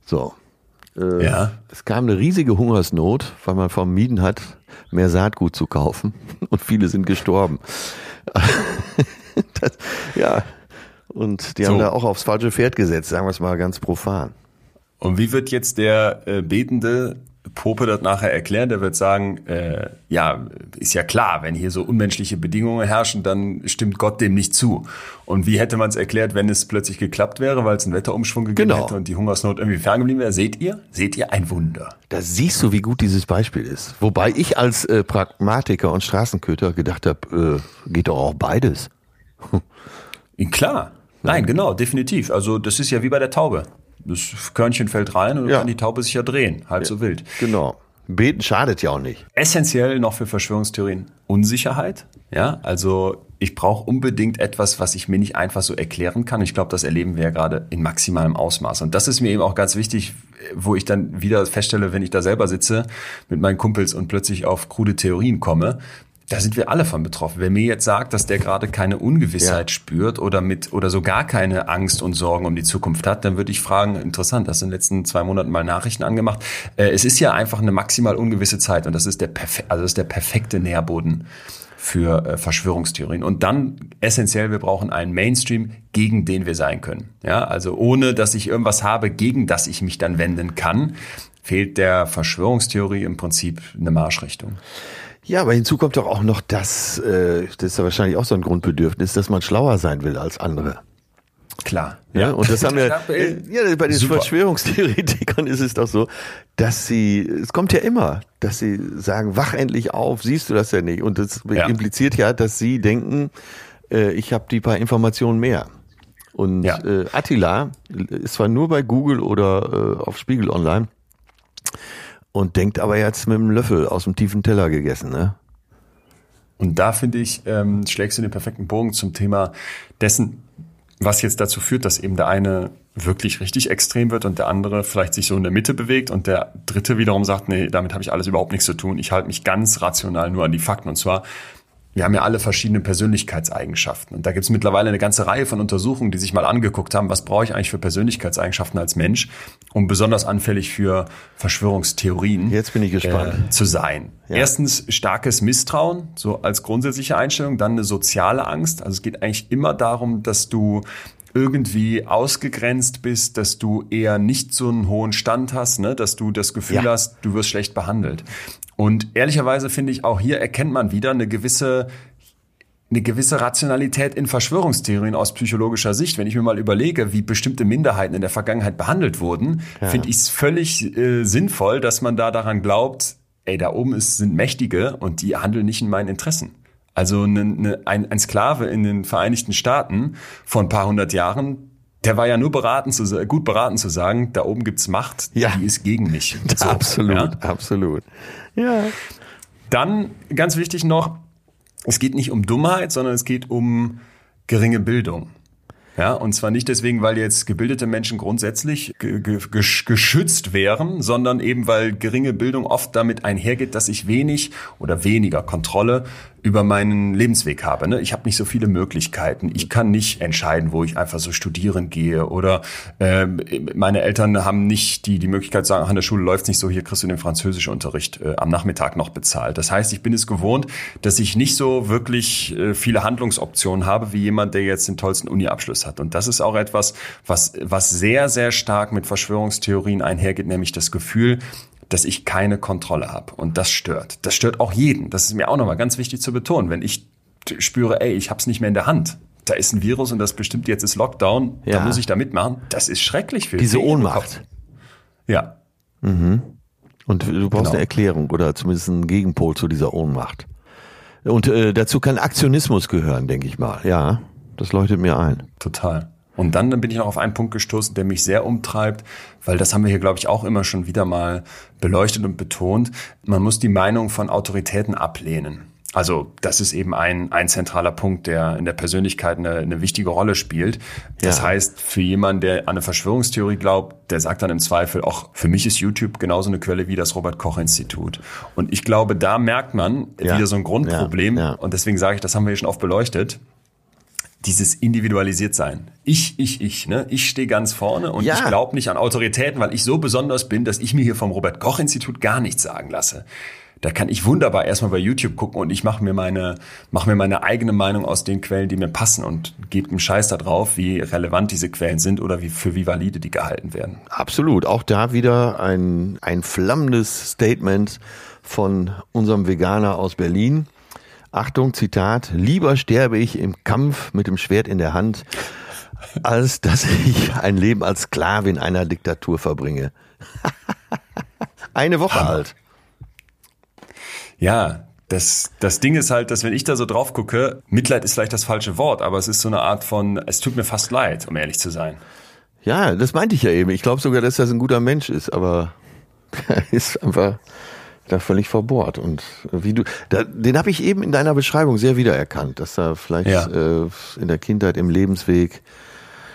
So. Äh, Ja. Es kam eine riesige Hungersnot, weil man vermieden hat, mehr Saatgut zu kaufen und viele sind gestorben. das, ja. Und die haben So. da auch aufs falsche Pferd gesetzt, sagen wir es mal ganz profan. Und wie wird jetzt der äh, betende Pope das nachher erklären? Der wird sagen, äh, ja, ist ja klar, wenn hier so unmenschliche Bedingungen herrschen, dann stimmt Gott dem nicht zu. Und wie hätte man es erklärt, wenn es plötzlich geklappt wäre, weil es einen Wetterumschwung gegeben Genau. hätte und die Hungersnot irgendwie ferngeblieben wäre? Seht ihr? Seht ihr ein Wunder? Da siehst du, wie gut dieses Beispiel ist. Wobei ich als äh, Pragmatiker und Straßenköter gedacht habe, äh, geht doch auch beides. Klar. Nein, genau, definitiv. Also das ist ja wie bei der Taube. Das Körnchen fällt rein und dann Ja. kann die Taube sich ja drehen. Halb so wild. Genau. Beten schadet ja auch nicht. essentiell noch für Verschwörungstheorien Unsicherheit. Ja, also ich brauche unbedingt etwas, was ich mir nicht einfach so erklären kann. Ich glaube, das erleben wir ja gerade in maximalem Ausmaß. Und das ist mir eben auch ganz wichtig, wo ich dann wieder feststelle, wenn ich da selber sitze mit meinen Kumpels und plötzlich auf krude Theorien komme. Da sind wir alle von betroffen. Wer mir jetzt sagt, dass der gerade keine Ungewissheit Ja. spürt oder mit oder so gar keine Angst und Sorgen um die Zukunft hat, dann würde ich fragen, interessant, hast du in den letzten zwei Monaten mal Nachrichten angemacht? Äh, es ist ja einfach eine maximal ungewisse Zeit und das ist der also das ist der perfekte Nährboden für äh, Verschwörungstheorien. Und dann essentiell, wir brauchen einen Mainstream, gegen den wir sein können. Ja, also ohne, dass ich irgendwas habe, gegen das ich mich dann wenden kann, fehlt der Verschwörungstheorie im Prinzip eine Marschrichtung. Ja, aber hinzu kommt doch auch noch das, äh, das ist ja wahrscheinlich auch so ein Grundbedürfnis, dass man schlauer sein will als andere. Klar. Ja, und das haben wir, Ja, ja, bei den super. Verschwörungstheoretikern ist es doch so, dass sie, es kommt ja immer, dass sie sagen, wach endlich auf, siehst du das ja nicht? Und das Ja. impliziert ja, dass sie denken, äh, ich habe die paar Informationen mehr. Und Ja. äh, Attila ist zwar nur bei Google oder äh, auf Spiegel Online und denkt aber jetzt mit dem Löffel aus dem tiefen Teller gegessen, ne? Und da finde ich, ähm, schlägst du den perfekten Bogen zum Thema dessen, was jetzt dazu führt, dass eben der eine wirklich richtig extrem wird und der andere vielleicht sich so in der Mitte bewegt und der dritte wiederum sagt, nee, damit habe ich alles überhaupt nichts zu tun. Ich halte mich ganz rational nur an die Fakten. Und zwar, wir haben ja alle verschiedene Persönlichkeitseigenschaften. Und da gibt es mittlerweile eine ganze Reihe von Untersuchungen, die sich mal angeguckt haben, was brauche ich eigentlich für Persönlichkeitseigenschaften als Mensch, um besonders anfällig für Verschwörungstheorien Jetzt bin ich gespannt. Äh, zu sein. Ja. Erstens starkes Misstrauen, so als grundsätzliche Einstellung, dann eine soziale Angst. Also es geht eigentlich immer darum, dass du irgendwie ausgegrenzt bist, dass du eher nicht so einen hohen Stand hast, ne? dass du das Gefühl ja. hast, du wirst schlecht behandelt. Und ehrlicherweise finde ich, auch hier erkennt man wieder eine gewisse eine gewisse Rationalität in Verschwörungstheorien aus psychologischer Sicht. Wenn ich mir mal überlege, wie bestimmte Minderheiten in der Vergangenheit behandelt wurden, ja. finde ich es völlig äh, sinnvoll, dass man da daran glaubt, ey, da oben ist, sind Mächtige und die handeln nicht in meinen Interessen. Also eine, eine, ein, ein Sklave in den Vereinigten Staaten vor ein paar hundert Jahren, der war ja nur beraten zu, gut beraten zu sagen, da oben gibt's Macht, ja. die ist gegen mich. So, absolut, ja? absolut. Ja. Dann ganz wichtig noch, es geht nicht um Dummheit, sondern es geht um geringe Bildung. Ja, und zwar nicht deswegen, weil jetzt gebildete Menschen grundsätzlich geschützt wären, sondern eben weil geringe Bildung oft damit einhergeht, dass ich wenig oder weniger Kontrolle über meinen Lebensweg habe. Ne? Ich habe nicht so viele Möglichkeiten. Ich kann nicht entscheiden, wo ich einfach so studieren gehe. Oder äh, meine Eltern haben nicht die, die Möglichkeit zu sagen, an der Schule läuft's nicht so, hier kriegst du den Französischunterricht äh, am Nachmittag noch bezahlt. Das heißt, ich bin es gewohnt, dass ich nicht so wirklich äh, viele Handlungsoptionen habe, wie jemand, der jetzt den tollsten Uni-Abschluss hat. Und das ist auch etwas, was, was sehr, sehr stark mit Verschwörungstheorien einhergeht, nämlich das Gefühl, dass ich keine Kontrolle habe. Und das stört. Das stört auch jeden. Das ist mir auch nochmal ganz wichtig zu betonen. Wenn ich spüre, ey, ich habe es nicht mehr in der Hand. Da ist ein Virus und das bestimmt jetzt ist Lockdown. Ja. Da muss ich da mitmachen. Das ist schrecklich für Diese Ohnmacht. Ja. Mhm. Und du brauchst genau. eine Erklärung oder zumindest einen Gegenpol zu dieser Ohnmacht. Und äh, dazu kann Aktionismus gehören, denke ich mal. Ja, das leuchtet mir ein. Total. Und dann, dann bin ich noch auf einen Punkt gestoßen, der mich sehr umtreibt, weil das haben wir hier, glaube ich, auch immer schon wieder mal beleuchtet und betont. Man muss die Meinung von Autoritäten ablehnen. Also das ist eben ein, ein zentraler Punkt, der in der Persönlichkeit eine, eine wichtige Rolle spielt. Das ja. heißt, für jemanden, der an eine Verschwörungstheorie glaubt, der sagt dann im Zweifel, auch für mich ist YouTube genauso eine Quelle wie das Robert Koch Institut. Und ich glaube, da merkt man ja. wieder so ein Grundproblem. Ja. Und deswegen sage ich, das haben wir hier schon oft beleuchtet dieses individualisiert sein. Ich, ich, ich, ne? Ich stehe ganz vorne und ja. ich glaube nicht an Autoritäten, weil ich so besonders bin, dass ich mir hier vom Robert Koch Institut gar nichts sagen lasse. Da kann ich wunderbar erstmal bei YouTube gucken und ich mache mir meine mache mir meine eigene Meinung aus den Quellen, die mir passen und gebe einen Scheiß da drauf, wie relevant diese Quellen sind oder wie für wie valide die gehalten werden. Absolut, auch da wieder ein ein flammendes Statement von unserem Veganer aus Berlin Achtung, Zitat, lieber sterbe ich im Kampf mit dem Schwert in der Hand, als dass ich ein Leben als Sklave in einer Diktatur verbringe. Eine Woche alt. Ja, das, das Ding ist halt, dass wenn ich da so drauf gucke, Mitleid ist vielleicht das falsche Wort, aber es ist so eine Art von, es tut mir fast leid, um ehrlich zu sein. Ja, das meinte ich ja eben. Ich glaube sogar, dass das ein guter Mensch ist, aber er ist einfach da völlig verbohrt. Und wie du, da, den habe ich eben in deiner Beschreibung sehr wiedererkannt, dass da vielleicht ja. äh, in der Kindheit im Lebensweg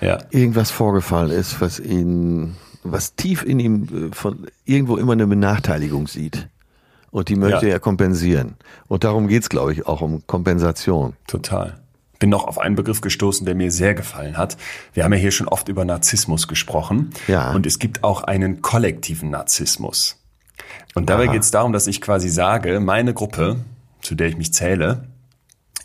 ja. irgendwas vorgefallen ist, was ihn, was tief in ihm äh, von irgendwo immer eine Benachteiligung sieht. Und die möchte ja. er kompensieren. Und darum geht's, glaube ich, auch um Kompensation. Total bin noch auf einen Begriff gestoßen, der mir sehr gefallen hat. Wir haben ja hier schon oft über Narzissmus gesprochen. Ja. Und es gibt auch einen kollektiven Narzissmus. Und dabei geht es darum, dass ich quasi sage, meine Gruppe, zu der ich mich zähle,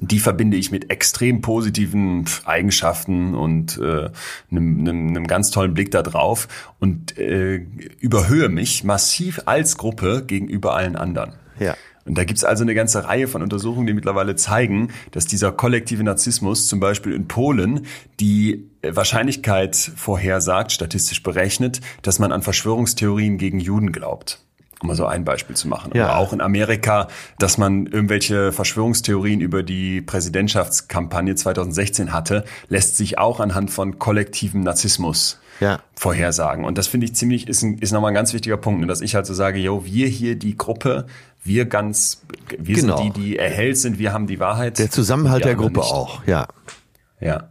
die verbinde ich mit extrem positiven Eigenschaften und äh, einem, einem, einem ganz tollen Blick da drauf und äh, überhöhe mich massiv als Gruppe gegenüber allen anderen. Ja. Und da gibt's also eine ganze Reihe von Untersuchungen, die mittlerweile zeigen, dass dieser kollektive Narzissmus zum Beispiel in Polen die Wahrscheinlichkeit vorhersagt, statistisch berechnet, dass man an Verschwörungstheorien gegen Juden glaubt. Um mal so ein Beispiel zu machen. Ja. Aber auch in Amerika, dass man irgendwelche Verschwörungstheorien über die Präsidentschaftskampagne 2016 hatte, lässt sich auch anhand von kollektivem Narzissmus ja. vorhersagen. Und das finde ich ziemlich, ist, ein, ist nochmal ein ganz wichtiger Punkt, ne, dass ich halt so sage, yo, wir hier die Gruppe, wir ganz, wir genau. sind die, die erhellt sind, wir haben die Wahrheit. Der Zusammenhalt der Gruppe nicht. auch, ja. Ja.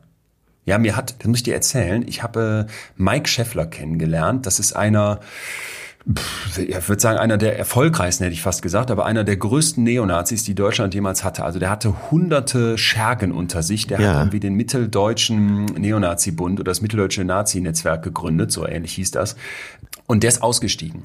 Ja, mir hat, das muss ich dir erzählen, ich habe Mike Scheffler kennengelernt. Das ist einer, ich würde sagen, einer der erfolgreichsten, hätte ich fast gesagt, aber einer der größten Neonazis, die Deutschland jemals hatte. Also der hatte hunderte Schergen unter sich. Der Ja. hat irgendwie den Mitteldeutschen Neonazi-Bund oder das Mitteldeutsche Nazi-Netzwerk gegründet, so ähnlich hieß das. Und der ist ausgestiegen.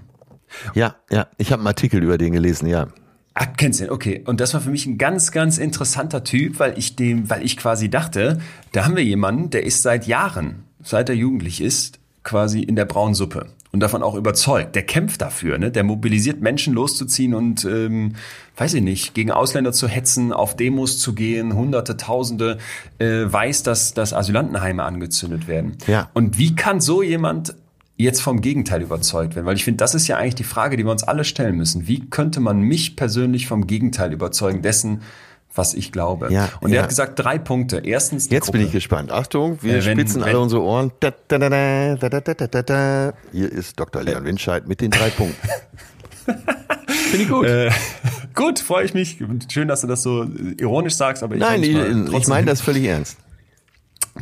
Ja, ja, ich habe einen Artikel über den gelesen, ja. Ach, kennst du den? Okay. Und das war für mich ein ganz, ganz interessanter Typ, weil ich dem, weil ich quasi dachte, da haben wir jemanden, der ist seit Jahren, seit er jugendlich ist, quasi in der braunen Suppe und davon auch überzeugt. Der kämpft dafür, ne? Der mobilisiert Menschen loszuziehen und, ähm, weiß ich nicht, gegen Ausländer zu hetzen, auf Demos zu gehen, Hunderte, Tausende, äh, weiß, dass, dass Asylantenheime angezündet werden. Ja. Und wie kann so jemand jetzt vom Gegenteil überzeugt werden? Weil ich finde, das ist ja eigentlich die Frage, die wir uns alle stellen müssen. Wie könnte man mich persönlich vom Gegenteil überzeugen dessen, was ich glaube. Ja, und ja. er hat gesagt drei Punkte. Erstens. Jetzt Gruppe. bin ich gespannt. Achtung, wir äh, wenn, spitzen wenn, alle unsere Ohren. Da, da, da, Hier ist Dr. Leon Winscheid mit den drei Punkten. Finde ich gut. Äh, gut, freue ich mich. Schön, dass du das so äh, ironisch sagst, aber ich Nein, ich, ich meine das völlig ernst.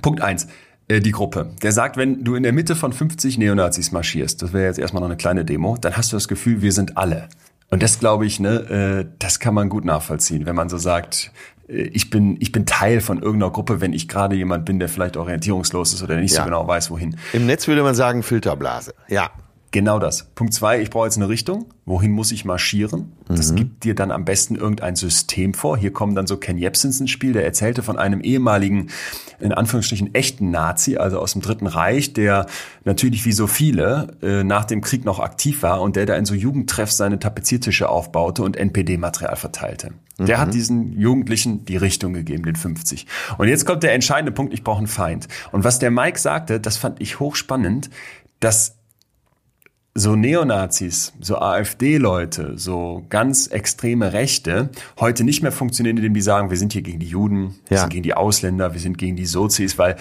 Punkt eins äh, die Gruppe. Der sagt, wenn du in der Mitte von 50 Neonazis marschierst, das wäre jetzt erstmal noch eine kleine Demo, dann hast du das Gefühl, wir sind alle. Und das glaube ich, ne, äh, das kann man gut nachvollziehen, wenn man so sagt, äh, ich bin, ich bin Teil von irgendeiner Gruppe, wenn ich gerade jemand bin, der vielleicht orientierungslos ist oder nicht Ja. so genau weiß, wohin. Im Netz würde man sagen Filterblase. Ja. Genau das. Punkt zwei, ich brauche jetzt eine Richtung. Wohin muss ich marschieren? Das gibt dir dann am besten irgendein System vor. Hier kommen dann so Ken Jebsens ins Spiel, der erzählte von einem ehemaligen, in Anführungsstrichen, echten Nazi, also aus dem Dritten Reich, der natürlich wie so viele äh, nach dem Krieg noch aktiv war und der da in so Jugendtreffs seine Tapeziertische aufbaute und NPD-Material verteilte. Der hat diesen Jugendlichen die Richtung gegeben, den 50. Und jetzt kommt der entscheidende Punkt, ich brauche einen Feind. Und was der Mike sagte, das fand ich hochspannend, dass so Neonazis, so AfD-Leute, so ganz extreme Rechte heute nicht mehr funktionieren, indem die sagen, wir sind hier gegen die Juden, wir Ja. sind gegen die Ausländer, wir sind gegen die Sozis, weil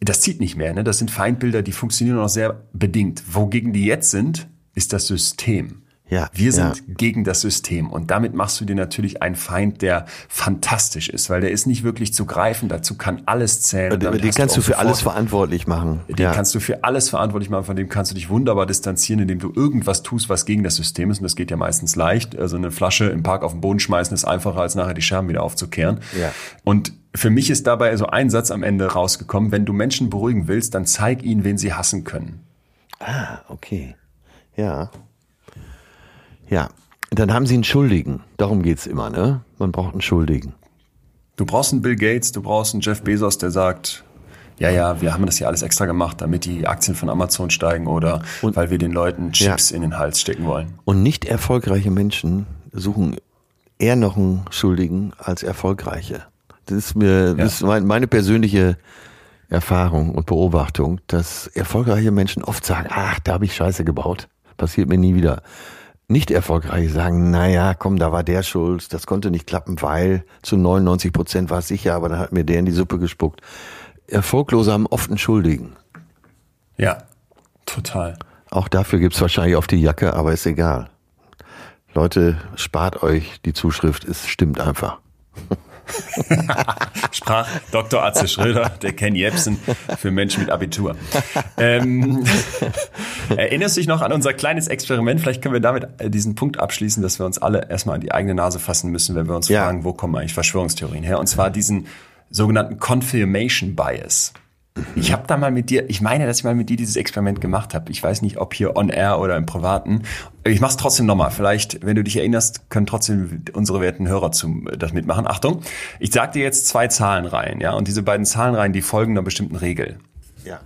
das zieht nicht mehr. Ne? Das sind Feindbilder, die funktionieren noch sehr bedingt. Wogegen die jetzt sind, ist das System. Ja, Wir sind ja. gegen das System. Und damit machst du dir natürlich einen Feind, der fantastisch ist, weil der ist nicht wirklich zu greifen. Dazu kann alles zählen. Den hast kannst du für alles verantwortlich machen. den ja. kannst du für alles verantwortlich machen, von dem kannst du dich wunderbar distanzieren, indem du irgendwas tust, was gegen das System ist. Und das geht ja meistens leicht. Also eine Flasche im Park auf den Boden schmeißen ist einfacher, als nachher die Scherben wieder aufzukehren. Ja. Und für mich ist dabei so ein Satz am Ende rausgekommen, wenn du Menschen beruhigen willst, dann zeig ihnen, wen sie hassen können. Ah, okay. Ja. Ja. Dann haben sie einen Schuldigen. Darum geht's immer, ne? Man braucht einen Schuldigen. Du brauchst einen Bill Gates, du brauchst einen Jeff Bezos, der sagt, ja, ja, wir haben das hier alles extra gemacht, damit die Aktien von Amazon steigen oder Und- weil wir den Leuten Chips in den Hals stecken wollen. Und nicht erfolgreiche Menschen suchen eher noch einen Schuldigen als erfolgreiche. Das ist mir, das ist mein, meine persönliche Erfahrung und Beobachtung, dass erfolgreiche Menschen oft sagen, ach, da habe ich Scheiße gebaut. Passiert mir nie wieder. Nicht erfolgreiche sagen, naja, komm, da war der schuld, das konnte nicht klappen, weil zu 99 Prozent war es sicher, aber dann hat mir der in die Suppe gespuckt. Erfolglose haben oft einen Schuldigen. Ja, total. Auch dafür gibt's wahrscheinlich auf die Jacke, aber ist egal. Leute, spart euch die Zuschrift, es stimmt einfach. Sprach Dr. Atze Schröder, der Ken Jebsen für Menschen mit Abitur. Ähm, erinnerst du dich noch an unser kleines Experiment? Vielleicht können wir damit diesen Punkt abschließen, dass wir uns alle erstmal an die eigene Nase fassen müssen, wenn wir uns Ja. fragen, wo kommen eigentlich Verschwörungstheorien her? Und zwar diesen sogenannten Confirmation Bias. Ich habe da mal mit dir, ich meine, dass ich mal mit dir dieses Experiment gemacht habe. Ich weiß nicht, ob hier on air oder im Privaten. Ich mach's trotzdem nochmal. Vielleicht, wenn du dich erinnerst, können trotzdem unsere werten Hörer zum, das mitmachen. Achtung, ich sag dir jetzt zwei Zahlenreihen, ja, und diese beiden Zahlenreihen, die folgen einer bestimmten Regel. Ja.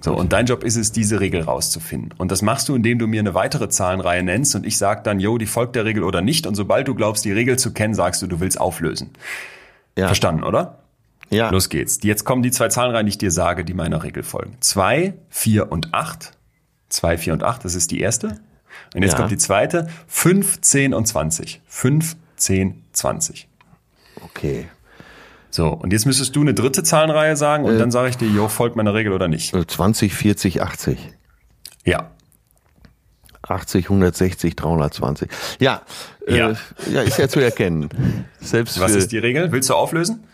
So, und dein Job ist es, diese Regel rauszufinden. Und das machst du, indem du mir eine weitere Zahlenreihe nennst und ich sag dann, yo, die folgt der Regel oder nicht. Und sobald du glaubst, die Regel zu kennen, sagst du, du willst auflösen. Ja. Verstanden, oder? Ja. Los geht's. Jetzt kommen die zwei Zahlenreihen, die ich dir sage, die meiner Regel folgen. Zwei, vier und acht. Zwei, vier und acht, das ist die erste. Und jetzt Ja. kommt die zweite. Fünf, zehn und zwanzig. Fünf, zehn, zwanzig. Okay. So, und jetzt müsstest du eine dritte Zahlenreihe sagen Äh. und dann sage ich dir, jo, folgt meiner Regel oder nicht. 20, 40, 80. Ja. 80, 160, 320. Ja, Ja. Äh, ja ist ja zu erkennen. Selbst Was für ist die Regel? Willst du auflösen?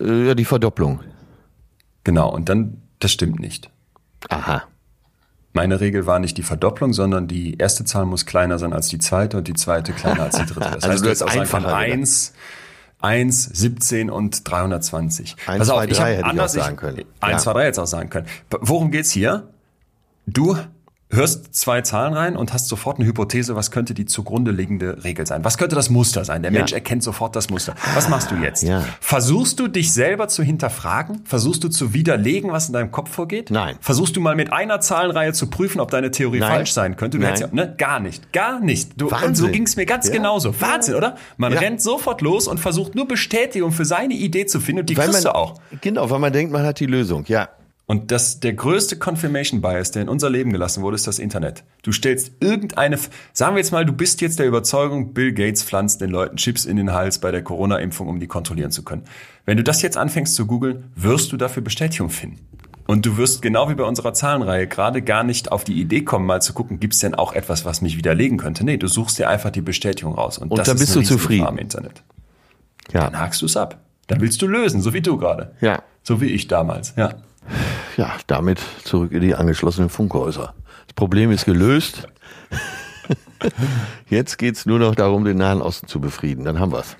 Äh, ja, die Verdopplung. Genau, und dann, das stimmt nicht. Aha. Meine Regel war nicht die Verdopplung, sondern die erste Zahl muss kleiner sein als die zweite und die zweite kleiner als die dritte. Das Also heißt, du einfacher gedacht. 1, 1, 17 und 320. Eins, Pass auf, zwei, ich drei hab hätte ich auch anders- sagen können. 1, Ja. 2, 3 jetzt auch sagen können. Worum geht's hier? Du hörst zwei Zahlen rein und hast sofort eine Hypothese, was könnte die zugrunde liegende Regel sein? Was könnte das Muster sein? Der Ja. Mensch erkennt sofort das Muster. Was machst du jetzt? Ja. Versuchst du dich selber zu hinterfragen? Versuchst du zu widerlegen, was in deinem Kopf vorgeht? Nein. Versuchst du mal mit einer Zahlenreihe zu prüfen, ob deine Theorie Nein. falsch sein könnte? Du Nein. ja, ne? Gar nicht. Gar nicht. Du, und so Wahnsinn. ging es mir ganz genauso. Wahnsinn, oder? Man rennt sofort los und versucht nur Bestätigung für seine Idee zu finden und die Weil kriegst man, du auch. Genau, weil man denkt, man hat die Lösung. Ja. Und das, der größte Confirmation Bias, der in unser Leben gelassen wurde, ist das Internet. Du stellst irgendeine, sagen wir jetzt mal, du bist jetzt der Überzeugung, Bill Gates pflanzt den Leuten Chips in den Hals bei der Corona-Impfung, um die kontrollieren zu können. Wenn du das jetzt anfängst zu googeln, wirst du dafür Bestätigung finden. Und du wirst genau wie bei unserer Zahlenreihe gerade gar nicht auf die Idee kommen, mal zu gucken, gibt es denn auch etwas, was mich widerlegen könnte? Nee, du suchst dir einfach die Bestätigung raus. Und, Und das dann ist bist du zufrieden. Im Internet. Ja. Dann hakst du es ab. Dann willst du lösen, so wie du gerade. Ja. So wie ich damals, ja. Ja, damit zurück in die angeschlossenen Funkhäuser. Das Problem ist gelöst. Jetzt geht's nur noch darum, den Nahen Osten zu befrieden. Dann haben wir's.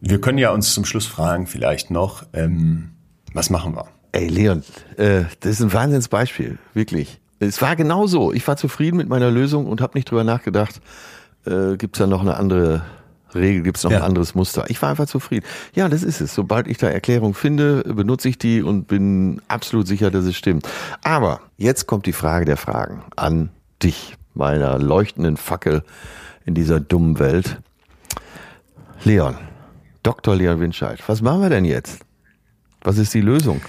Wir können ja uns zum Schluss fragen, vielleicht noch, ähm, was machen wir? Ey, Leon, äh, das ist ein Wahnsinnsbeispiel, wirklich. Es war genau so. Ich war zufrieden mit meiner Lösung und habe nicht drüber nachgedacht, äh, gibt's da noch eine andere Regel, gibt's noch Ja. ein anderes Muster. Ich war einfach zufrieden. Ja, das ist es. Sobald ich da Erklärung finde, benutze ich die und bin absolut sicher, dass es stimmt. Aber jetzt kommt die Frage der Fragen an dich, meiner leuchtenden Fackel in dieser dummen Welt. Leon, Dr. Leon Winscheid, was machen wir denn jetzt? Was ist die Lösung?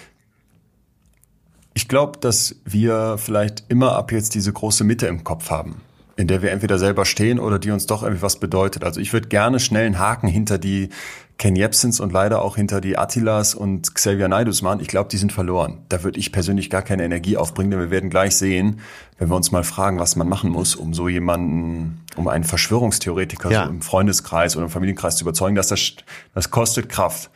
Ich glaube, dass wir vielleicht immer ab jetzt diese große Mitte im Kopf haben, in der wir entweder selber stehen oder die uns doch irgendwie was bedeutet. Also ich würde gerne schnell einen Haken hinter die Ken Jebsens und leider auch hinter die Attilas und Xavier Naidus machen. Ich glaube, die sind verloren. Da würde ich persönlich gar keine Energie aufbringen, denn wir werden gleich sehen, wenn wir uns mal fragen, was man machen muss, um so jemanden, um einen Verschwörungstheoretiker Ja. so im Freundeskreis oder im Familienkreis zu überzeugen, dass das, das kostet Kraft.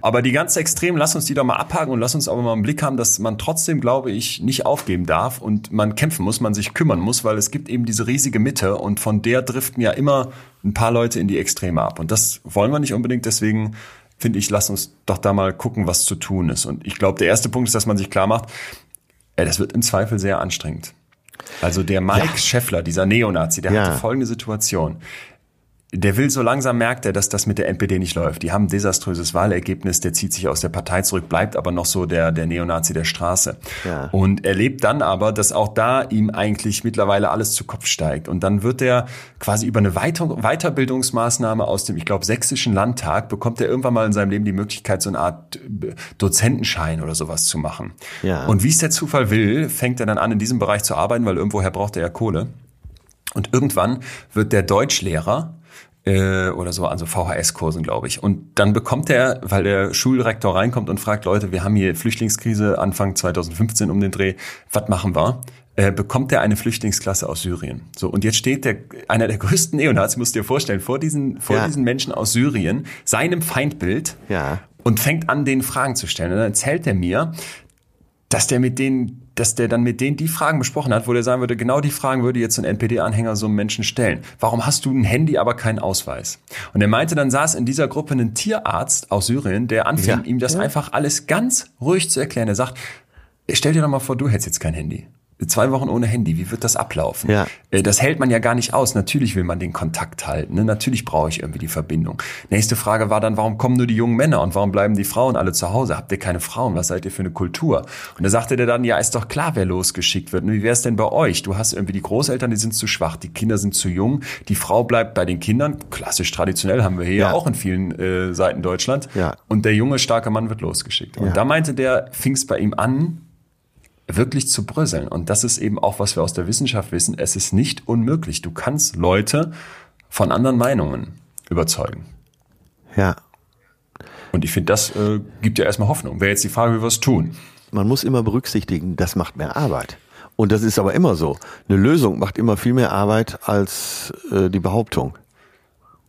Aber die ganz Extremen, lass uns die doch mal abhaken und lass uns aber mal im Blick haben, dass man trotzdem, glaube ich, nicht aufgeben darf und man kämpfen muss, man sich kümmern muss, weil es gibt eben diese riesige Mitte und von der driften ja immer ein paar Leute in die Extreme ab. Und das wollen wir nicht unbedingt, deswegen finde ich, lass uns doch da mal gucken, was zu tun ist. Und ich glaube, der erste Punkt ist, dass man sich klar macht, ey, das wird im Zweifel sehr anstrengend. Also der Mike Scheffler, dieser Neonazi, der Ja. hatte folgende Situation. Der will so langsam merkt er, dass das mit der NPD nicht läuft. Die haben ein desaströses Wahlergebnis, der zieht sich aus der Partei zurück, bleibt aber noch so der, der Neonazi der Straße. Ja. Und erlebt dann aber, dass auch da ihm eigentlich mittlerweile alles zu Kopf steigt. Und dann wird er quasi über eine Weiter Weiterbildungsmaßnahme aus dem, ich glaube, sächsischen Landtag, bekommt er irgendwann mal in seinem Leben die Möglichkeit, so eine Art äh, Dozentenschein oder sowas zu machen. Ja. Und wie es der Zufall will, fängt er dann an, in diesem Bereich zu arbeiten, weil irgendwoher braucht er ja Kohle. Und irgendwann wird der Deutschlehrer äh, oder so an so VHS-Kursen, glaube ich. Und dann bekommt er, weil der Schulrektor reinkommt und fragt, Leute, wir haben hier Flüchtlingskrise Anfang 2015 um den Dreh, was machen wir? Äh, bekommt er eine Flüchtlingsklasse aus Syrien. So, und jetzt steht der, einer der größten Neonazis, musst du dir vorstellen, vor diesen, vor Ja. diesen Menschen aus Syrien, seinem Feindbild, Ja. und fängt an, den Fragen zu stellen. Und dann erzählt er mir, dass der mit denen, dass der dann mit denen die Fragen besprochen hat, wo der sagen würde, genau die Fragen würde jetzt ein NPD-Anhänger so einem Menschen stellen. Warum hast du ein Handy, aber keinen Ausweis? Und er meinte, dann saß in dieser Gruppe ein Tierarzt aus Syrien, der anfing, Ja. ihm das Ja. einfach alles ganz ruhig zu erklären. Er sagt, stell dir doch mal vor, du hättest jetzt kein Handy. Zwei Wochen ohne Handy, wie wird das ablaufen? Ja. Äh, Das hält man ja gar nicht aus. Natürlich will man den Kontakt halten. Ne? Natürlich brauche ich irgendwie die Verbindung. Nächste Frage war dann, warum kommen nur die jungen Männer und warum bleiben die Frauen alle zu Hause? Habt ihr keine Frauen? Was seid ihr für eine Kultur? Und da sagte der dann, ja, ist doch klar, wer losgeschickt wird. Und wie wäre es denn bei euch? Du hast irgendwie die Großeltern, die sind zu schwach, die Kinder sind zu jung, die Frau bleibt bei den Kindern. Klassisch traditionell haben wir hier Ja. ja auch in vielen äh, Seiten Deutschland. Ja. Und der junge, starke Mann wird losgeschickt. Und Ja. da meinte der, fing es bei ihm an, wirklich zu bröseln. Und das ist eben auch, was wir aus der Wissenschaft wissen. Es ist nicht unmöglich. Du kannst Leute von anderen Meinungen überzeugen. Ja. Und ich finde, das äh, gibt ja erstmal Hoffnung. Wäre jetzt die Frage, wie wir es tun. Man muss immer berücksichtigen, das macht mehr Arbeit. Und das ist aber immer so. Eine Lösung macht immer viel mehr Arbeit als äh, die Behauptung.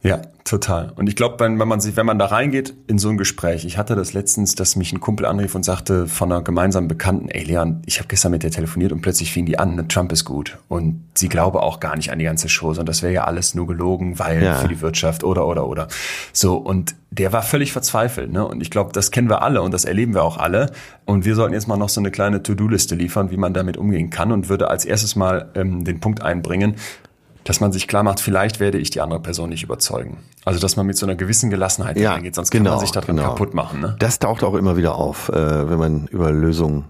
Ja, total. Und ich glaube, wenn, wenn man sich, wenn man da reingeht in so ein Gespräch, ich hatte das letztens, dass mich ein Kumpel anrief und sagte von einer gemeinsamen Bekannten, ey Leon, ich habe gestern mit der telefoniert und plötzlich fing die an, ne, Trump ist gut. Und sie glaube auch gar nicht an die ganze Show, sondern das wäre ja alles nur gelogen, weil ja. für die Wirtschaft oder oder oder. So, und der war völlig verzweifelt, ne? Und ich glaube, das kennen wir alle und das erleben wir auch alle. Und wir sollten jetzt mal noch so eine kleine To-Do-Liste liefern, wie man damit umgehen kann und würde als erstes mal ähm, den Punkt einbringen, dass man sich klar macht, vielleicht werde ich die andere Person nicht überzeugen. Also dass man mit so einer gewissen Gelassenheit ja, reingeht, sonst genau, kann man sich daran genau. kaputt machen. Ne? Das taucht auch immer wieder auf, äh, wenn man über Lösungen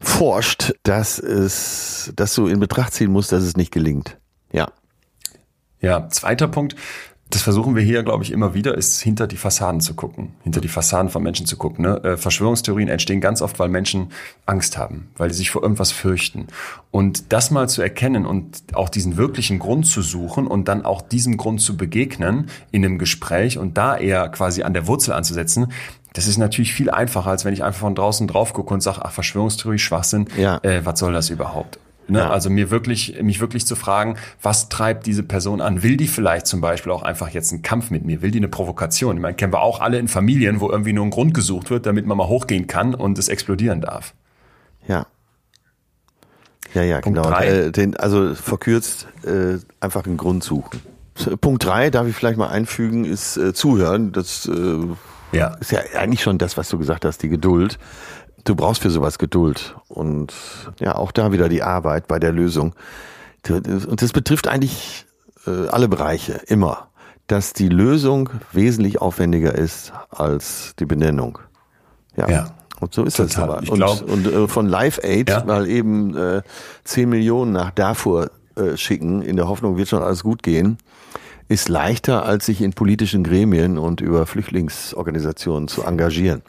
forscht, dass es, dass du in Betracht ziehen musst, dass es nicht gelingt. Ja. Ja, zweiter Punkt, das versuchen wir hier, glaube ich, immer wieder, ist hinter die Fassaden zu gucken, hinter die Fassaden von Menschen zu gucken. Ne? Äh, Verschwörungstheorien entstehen ganz oft, weil Menschen Angst haben, weil sie sich vor irgendwas fürchten. Und das mal zu erkennen und auch diesen wirklichen Grund zu suchen und dann auch diesem Grund zu begegnen in einem Gespräch und da eher quasi an der Wurzel anzusetzen, das ist natürlich viel einfacher, als wenn ich einfach von draußen drauf gucke und sage, ach, Verschwörungstheorie, Schwachsinn, ja. äh, was soll das überhaupt? Ne? Ja. Also mir wirklich, mich wirklich zu fragen, was treibt diese Person an? Will die vielleicht zum Beispiel auch einfach jetzt einen Kampf mit mir? Will die eine Provokation? Ich meine, kennen wir auch alle in Familien, wo irgendwie nur ein Grund gesucht wird, damit man mal hochgehen kann und es explodieren darf. Ja. Ja, ja, Punkt genau. Äh, den, also verkürzt äh, einfach einen Grund suchen. Punkt drei darf ich vielleicht mal einfügen, ist äh, zuhören. Das äh, ja. ist ja eigentlich schon das, was du gesagt hast, die Geduld du brauchst für sowas Geduld. Und ja, auch da wieder die Arbeit bei der Lösung. Und das betrifft eigentlich äh, alle Bereiche, immer. Dass die Lösung wesentlich aufwendiger ist als die Benennung. Ja. ja. Und so ist Total. das aber. Ich und, glaub, und äh, von Live Aid ja. mal eben äh, 10 Millionen nach Darfur äh, schicken, in der Hoffnung, wird schon alles gut gehen, ist leichter, als sich in politischen Gremien und über Flüchtlingsorganisationen zu engagieren.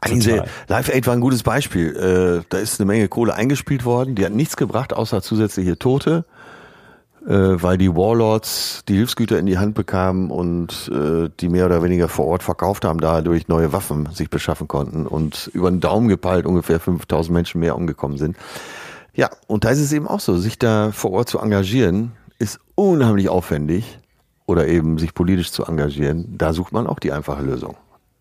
Eigentlich Live Aid war ein gutes Beispiel. Äh, da ist eine Menge Kohle eingespielt worden, die hat nichts gebracht, außer zusätzliche Tote, äh, weil die Warlords die Hilfsgüter in die Hand bekamen und äh, die mehr oder weniger vor Ort verkauft haben, dadurch neue Waffen sich beschaffen konnten und über den Daumen gepeilt ungefähr 5000 Menschen mehr umgekommen sind. Ja, und da ist es eben auch so, sich da vor Ort zu engagieren, ist unheimlich aufwendig oder eben sich politisch zu engagieren. Da sucht man auch die einfache Lösung.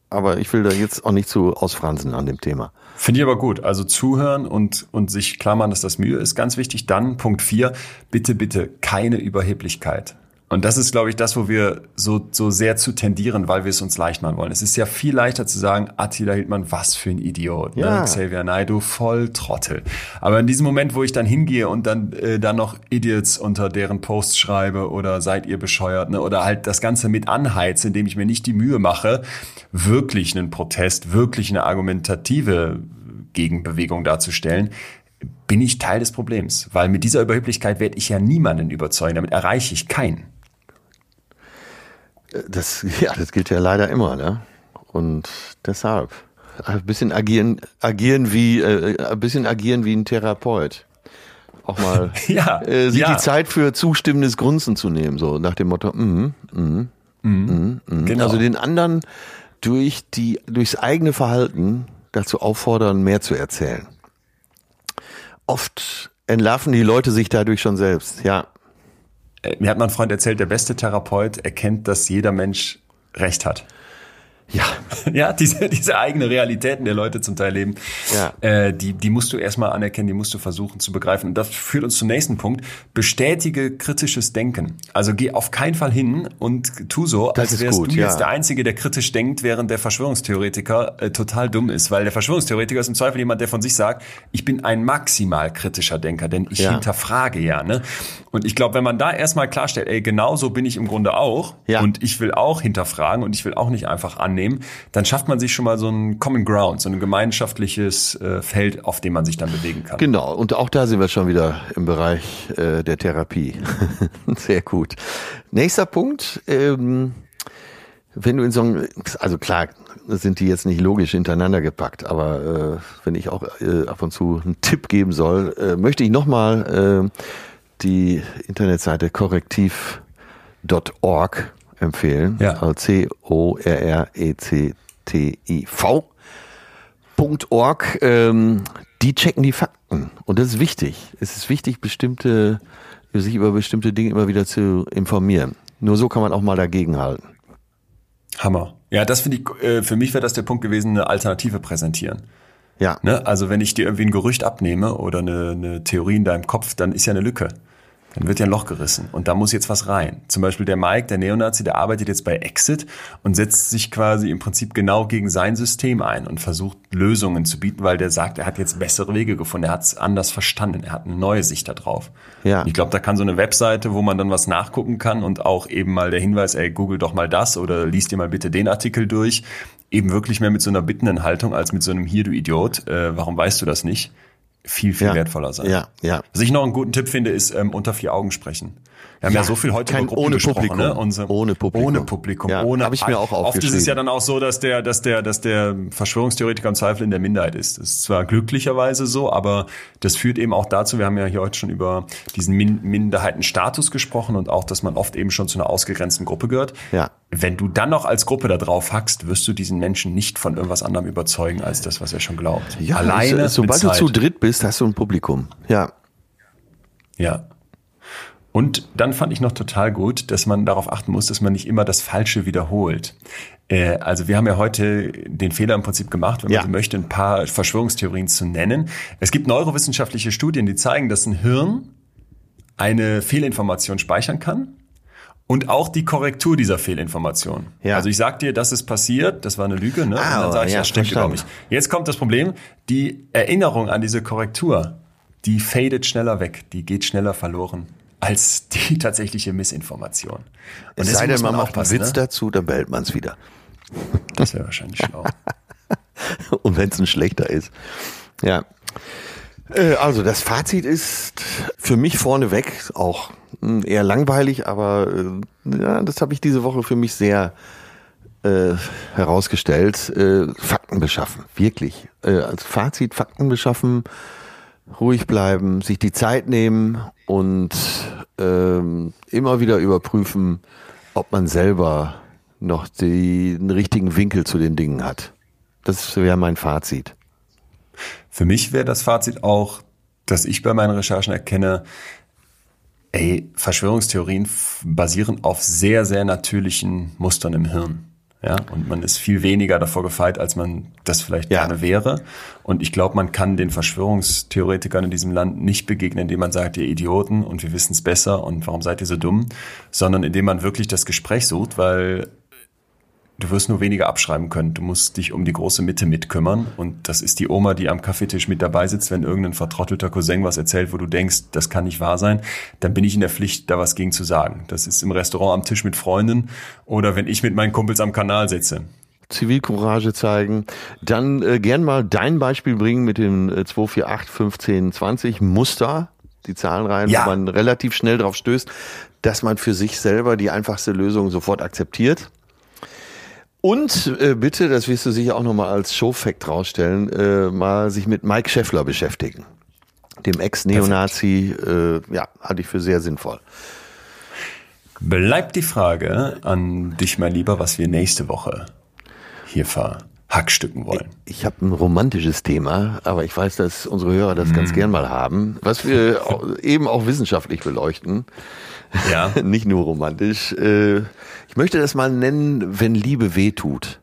Aber ich will da jetzt auch nicht zu ausfransen an dem Thema. Finde ich aber gut. Also zuhören und, und sich klar machen, dass das Mühe ist, ganz wichtig. Dann Punkt vier, bitte, bitte keine Überheblichkeit. Und das ist, glaube ich, das, wo wir so, so sehr zu tendieren, weil wir es uns leicht machen wollen. Es ist ja viel leichter zu sagen, Attila Hildmann, was für ein Idiot. Ne? Ja. Ne? Xavier Naidoo, voll Trottel. Aber in diesem Moment, wo ich dann hingehe und dann, äh, dann noch Idiots unter deren Posts schreibe oder seid ihr bescheuert, ne? oder halt das Ganze mit anheize, indem ich mir nicht die Mühe mache, wirklich einen Protest, wirklich eine argumentative Gegenbewegung darzustellen, bin ich Teil des Problems. Weil mit dieser Überheblichkeit werde ich ja niemanden überzeugen, damit erreiche ich keinen. Das, ja, das gilt ja leider immer, ne? Und deshalb ein bisschen agieren, agieren wie, äh, ein bisschen agieren wie ein Therapeut. Auch mal ja, äh, sich ja. die Zeit für zustimmendes Grunzen zu nehmen, so nach dem Motto, mm, mm, mm. Genau. also den anderen durch die, durchs eigene Verhalten dazu auffordern, mehr zu erzählen. Oft entlarven die Leute sich dadurch schon selbst, ja. Mir hat mein Freund erzählt, der beste Therapeut erkennt, dass jeder Mensch Recht hat. Ja. Ja, diese, diese eigene Realitäten der Leute zum Teil leben, ja. äh, die, die musst du erstmal anerkennen, die musst du versuchen zu begreifen. Und das führt uns zum nächsten Punkt. Bestätige kritisches Denken. Also geh auf keinen Fall hin und tu so, das als wärst gut, du ja. jetzt der Einzige, der kritisch denkt, während der Verschwörungstheoretiker äh, total dumm ist. Weil der Verschwörungstheoretiker ist im Zweifel jemand, der von sich sagt, ich bin ein maximal kritischer Denker, denn ich ja. hinterfrage ja. Ne? Und ich glaube, wenn man da erstmal klarstellt, ey, genau so bin ich im Grunde auch ja. und ich will auch hinterfragen und ich will auch nicht einfach annehmen, dann schafft man sich schon mal so ein Common Ground, so ein gemeinschaftliches äh, Feld, auf dem man sich dann bewegen kann. Genau, und auch da sind wir schon wieder im Bereich äh, der Therapie. Sehr gut. Nächster Punkt. Ähm wenn du in so einem, also klar, sind die jetzt nicht logisch hintereinander gepackt, aber äh, wenn ich auch äh, ab und zu einen Tipp geben soll, äh, möchte ich nochmal äh, die Internetseite korrektiv.org empfehlen. Ja. Also C-O-R-R-E-C-T-I-V. .org, ähm, die checken die Fakten. Und das ist wichtig. Es ist wichtig, bestimmte, sich über bestimmte Dinge immer wieder zu informieren. Nur so kann man auch mal dagegenhalten. Hammer. Ja, das finde ich, äh, für mich wäre das der Punkt gewesen, eine Alternative präsentieren. Ja. Ne? Also wenn ich dir irgendwie ein Gerücht abnehme oder eine, eine Theorie in deinem Kopf, dann ist ja eine Lücke. Dann wird ja ein Loch gerissen und da muss jetzt was rein. Zum Beispiel der Mike, der Neonazi, der arbeitet jetzt bei Exit und setzt sich quasi im Prinzip genau gegen sein System ein und versucht Lösungen zu bieten, weil der sagt, er hat jetzt bessere Wege gefunden, er hat es anders verstanden, er hat eine neue Sicht da drauf. Ja. Ich glaube, da kann so eine Webseite, wo man dann was nachgucken kann und auch eben mal der Hinweis, ey, google doch mal das oder liest dir mal bitte den Artikel durch, eben wirklich mehr mit so einer bittenden Haltung als mit so einem Hier, du Idiot, äh, warum weißt du das nicht? Viel, viel Ja. wertvoller sein. Ja, ja. Was ich noch einen guten Tipp finde, ist ähm, unter vier Augen sprechen. Wir haben ja, Ja, so viel heute kein- über Gruppen ohne gesprochen, Publikum. Ne? Unsere, Ohne Publikum. Ohne Publikum. Ja, ohne hab ich mir auch Oft ist es aufgeschrieben. ja dann auch so, dass der, dass der, dass der Verschwörungstheoretiker im Zweifel in der Minderheit ist. Das ist zwar glücklicherweise so, aber das führt eben auch dazu, wir haben ja hier heute schon über diesen Min Minderheitenstatus gesprochen und auch, dass man oft eben schon zu einer ausgegrenzten Gruppe gehört. Ja. Wenn du dann noch als Gruppe da drauf hackst, wirst du diesen Menschen nicht von irgendwas anderem überzeugen, als das, was er schon glaubt. Ja, Alleine so, sobald du zu dritt bist, hast du ein Publikum. Ja. Ja. Und dann fand ich noch total gut, dass man darauf achten muss, dass man nicht immer das Falsche wiederholt. Äh, also wir haben ja heute den Fehler im Prinzip gemacht, wenn Ja. man so möchte, ein paar Verschwörungstheorien zu nennen. Es gibt neurowissenschaftliche Studien, die zeigen, dass ein Hirn eine Fehlinformation speichern kann und auch die Korrektur dieser Fehlinformation. Ja. Also ich sag dir, das ist passiert, das war eine Lüge, ne? Ah, und dann sage ich, ja, das stimmt überhaupt nicht. Jetzt kommt das Problem, die Erinnerung an diese Korrektur, die fadet schneller weg, die geht schneller verloren als die tatsächliche Missinformation. Und Es sei denn, muss man macht einen Witz ne? dazu, dann behält man es wieder. Das wäre wahrscheinlich schlau. Und wenn es ein schlechter ist. Ja. Äh, Also das Fazit ist für mich vorneweg auch mh, eher langweilig, aber äh, ja, das habe ich diese Woche für mich sehr äh, herausgestellt. Äh, Fakten beschaffen, wirklich. Äh, als Fazit Fakten beschaffen, ruhig bleiben, sich die Zeit nehmen und ähm, immer wieder überprüfen, ob man selber noch die, den richtigen Winkel zu den Dingen hat. Das wäre mein Fazit. Für mich wäre das Fazit auch, dass ich bei meinen Recherchen erkenne, ey, Verschwörungstheorien basieren auf sehr, sehr natürlichen Mustern im Hirn. Ja, und man ist viel weniger davor gefeit, als man das vielleicht Ja. gerne wäre. Und ich glaube, man kann den Verschwörungstheoretikern in diesem Land nicht begegnen, indem man sagt, ihr Idioten und wir wissen es besser und warum seid ihr so dumm, sondern indem man wirklich das Gespräch sucht, weil du wirst nur weniger abschreiben können. Du musst dich um die große Mitte mitkümmern. Und das ist die Oma, die am Kaffeetisch mit dabei sitzt, wenn irgendein vertrottelter Cousin was erzählt, wo du denkst, das kann nicht wahr sein, dann bin ich in der Pflicht, da was gegen zu sagen. Das ist im Restaurant am Tisch mit Freunden oder wenn ich mit meinen Kumpels am Kanal sitze. Zivilcourage zeigen. Dann äh, gern mal dein Beispiel bringen mit dem äh, 248 15 20 Muster, die Zahlenreihen, Ja. wo man relativ schnell drauf stößt, dass man für sich selber die einfachste Lösung sofort akzeptiert. Und äh, bitte, das wirst du sicher auch nochmal als Showfact rausstellen, äh, mal sich mit Mike Scheffler beschäftigen. Dem Ex-Neonazi, äh, ja, halte ich für sehr sinnvoll. Bleibt die Frage an dich, mein Lieber, was wir nächste Woche hier verhackstücken wollen. Ich habe ein romantisches Thema, aber ich weiß, dass unsere Hörer das ganz gern mal haben, was wir eben auch wissenschaftlich beleuchten, Ja. nicht nur romantisch. Äh, Ich möchte das mal nennen, wenn Liebe weh tut.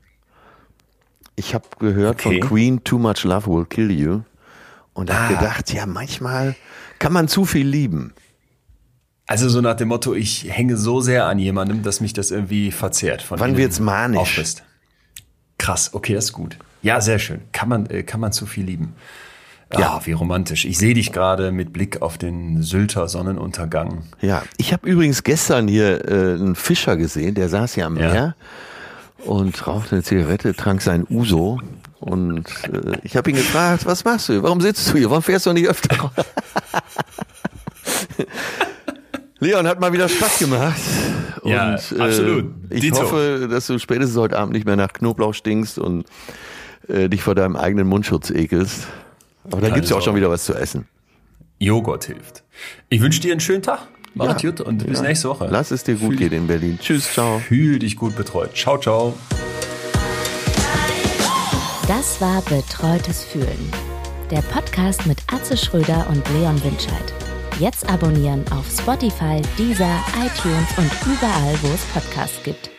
Ich habe gehört Okay. von Queen, Too Much Love Will Kill You und habe Ah. gedacht, ja, manchmal kann man zu viel lieben. Also so nach dem Motto, ich hänge so sehr an jemandem, dass mich das irgendwie verzehrt. Von Wann wird's manisch? Auffrisst. Krass, okay, das ist gut. Ja, sehr schön. Kann man, äh, kann man zu viel lieben. Ja, Ja. wie romantisch. Ich sehe dich gerade mit Blick auf den Sylter Sonnenuntergang. Ja, ich habe übrigens gestern hier äh, einen Fischer gesehen, der saß hier am Ja. Meer und rauchte eine Zigarette, trank sein Uso. Und äh, ich habe ihn gefragt, was machst du? Warum sitzt du hier? Warum fährst du nicht öfter? Leon hat mal wieder Spaß gemacht. Ja, und, absolut. Ich Dito. hoffe, dass du spätestens heute Abend nicht mehr nach Knoblauch stinkst und äh, dich vor deinem eigenen Mundschutz ekelst. Aber da gibt's ja auch schon wieder was zu essen. Joghurt hilft. Ich wünsche dir einen schönen Tag. Mach Ja. es gut und bis nächste Woche. Lass es dir gut Fühl- gehen in Berlin. Tschüss, ciao. Fühl dich gut betreut. Ciao, ciao. Das war Betreutes Fühlen. Der Podcast mit Atze Schröder und Leon Winscheid. Jetzt abonnieren auf Spotify, Deezer, iTunes und überall, wo es Podcasts gibt.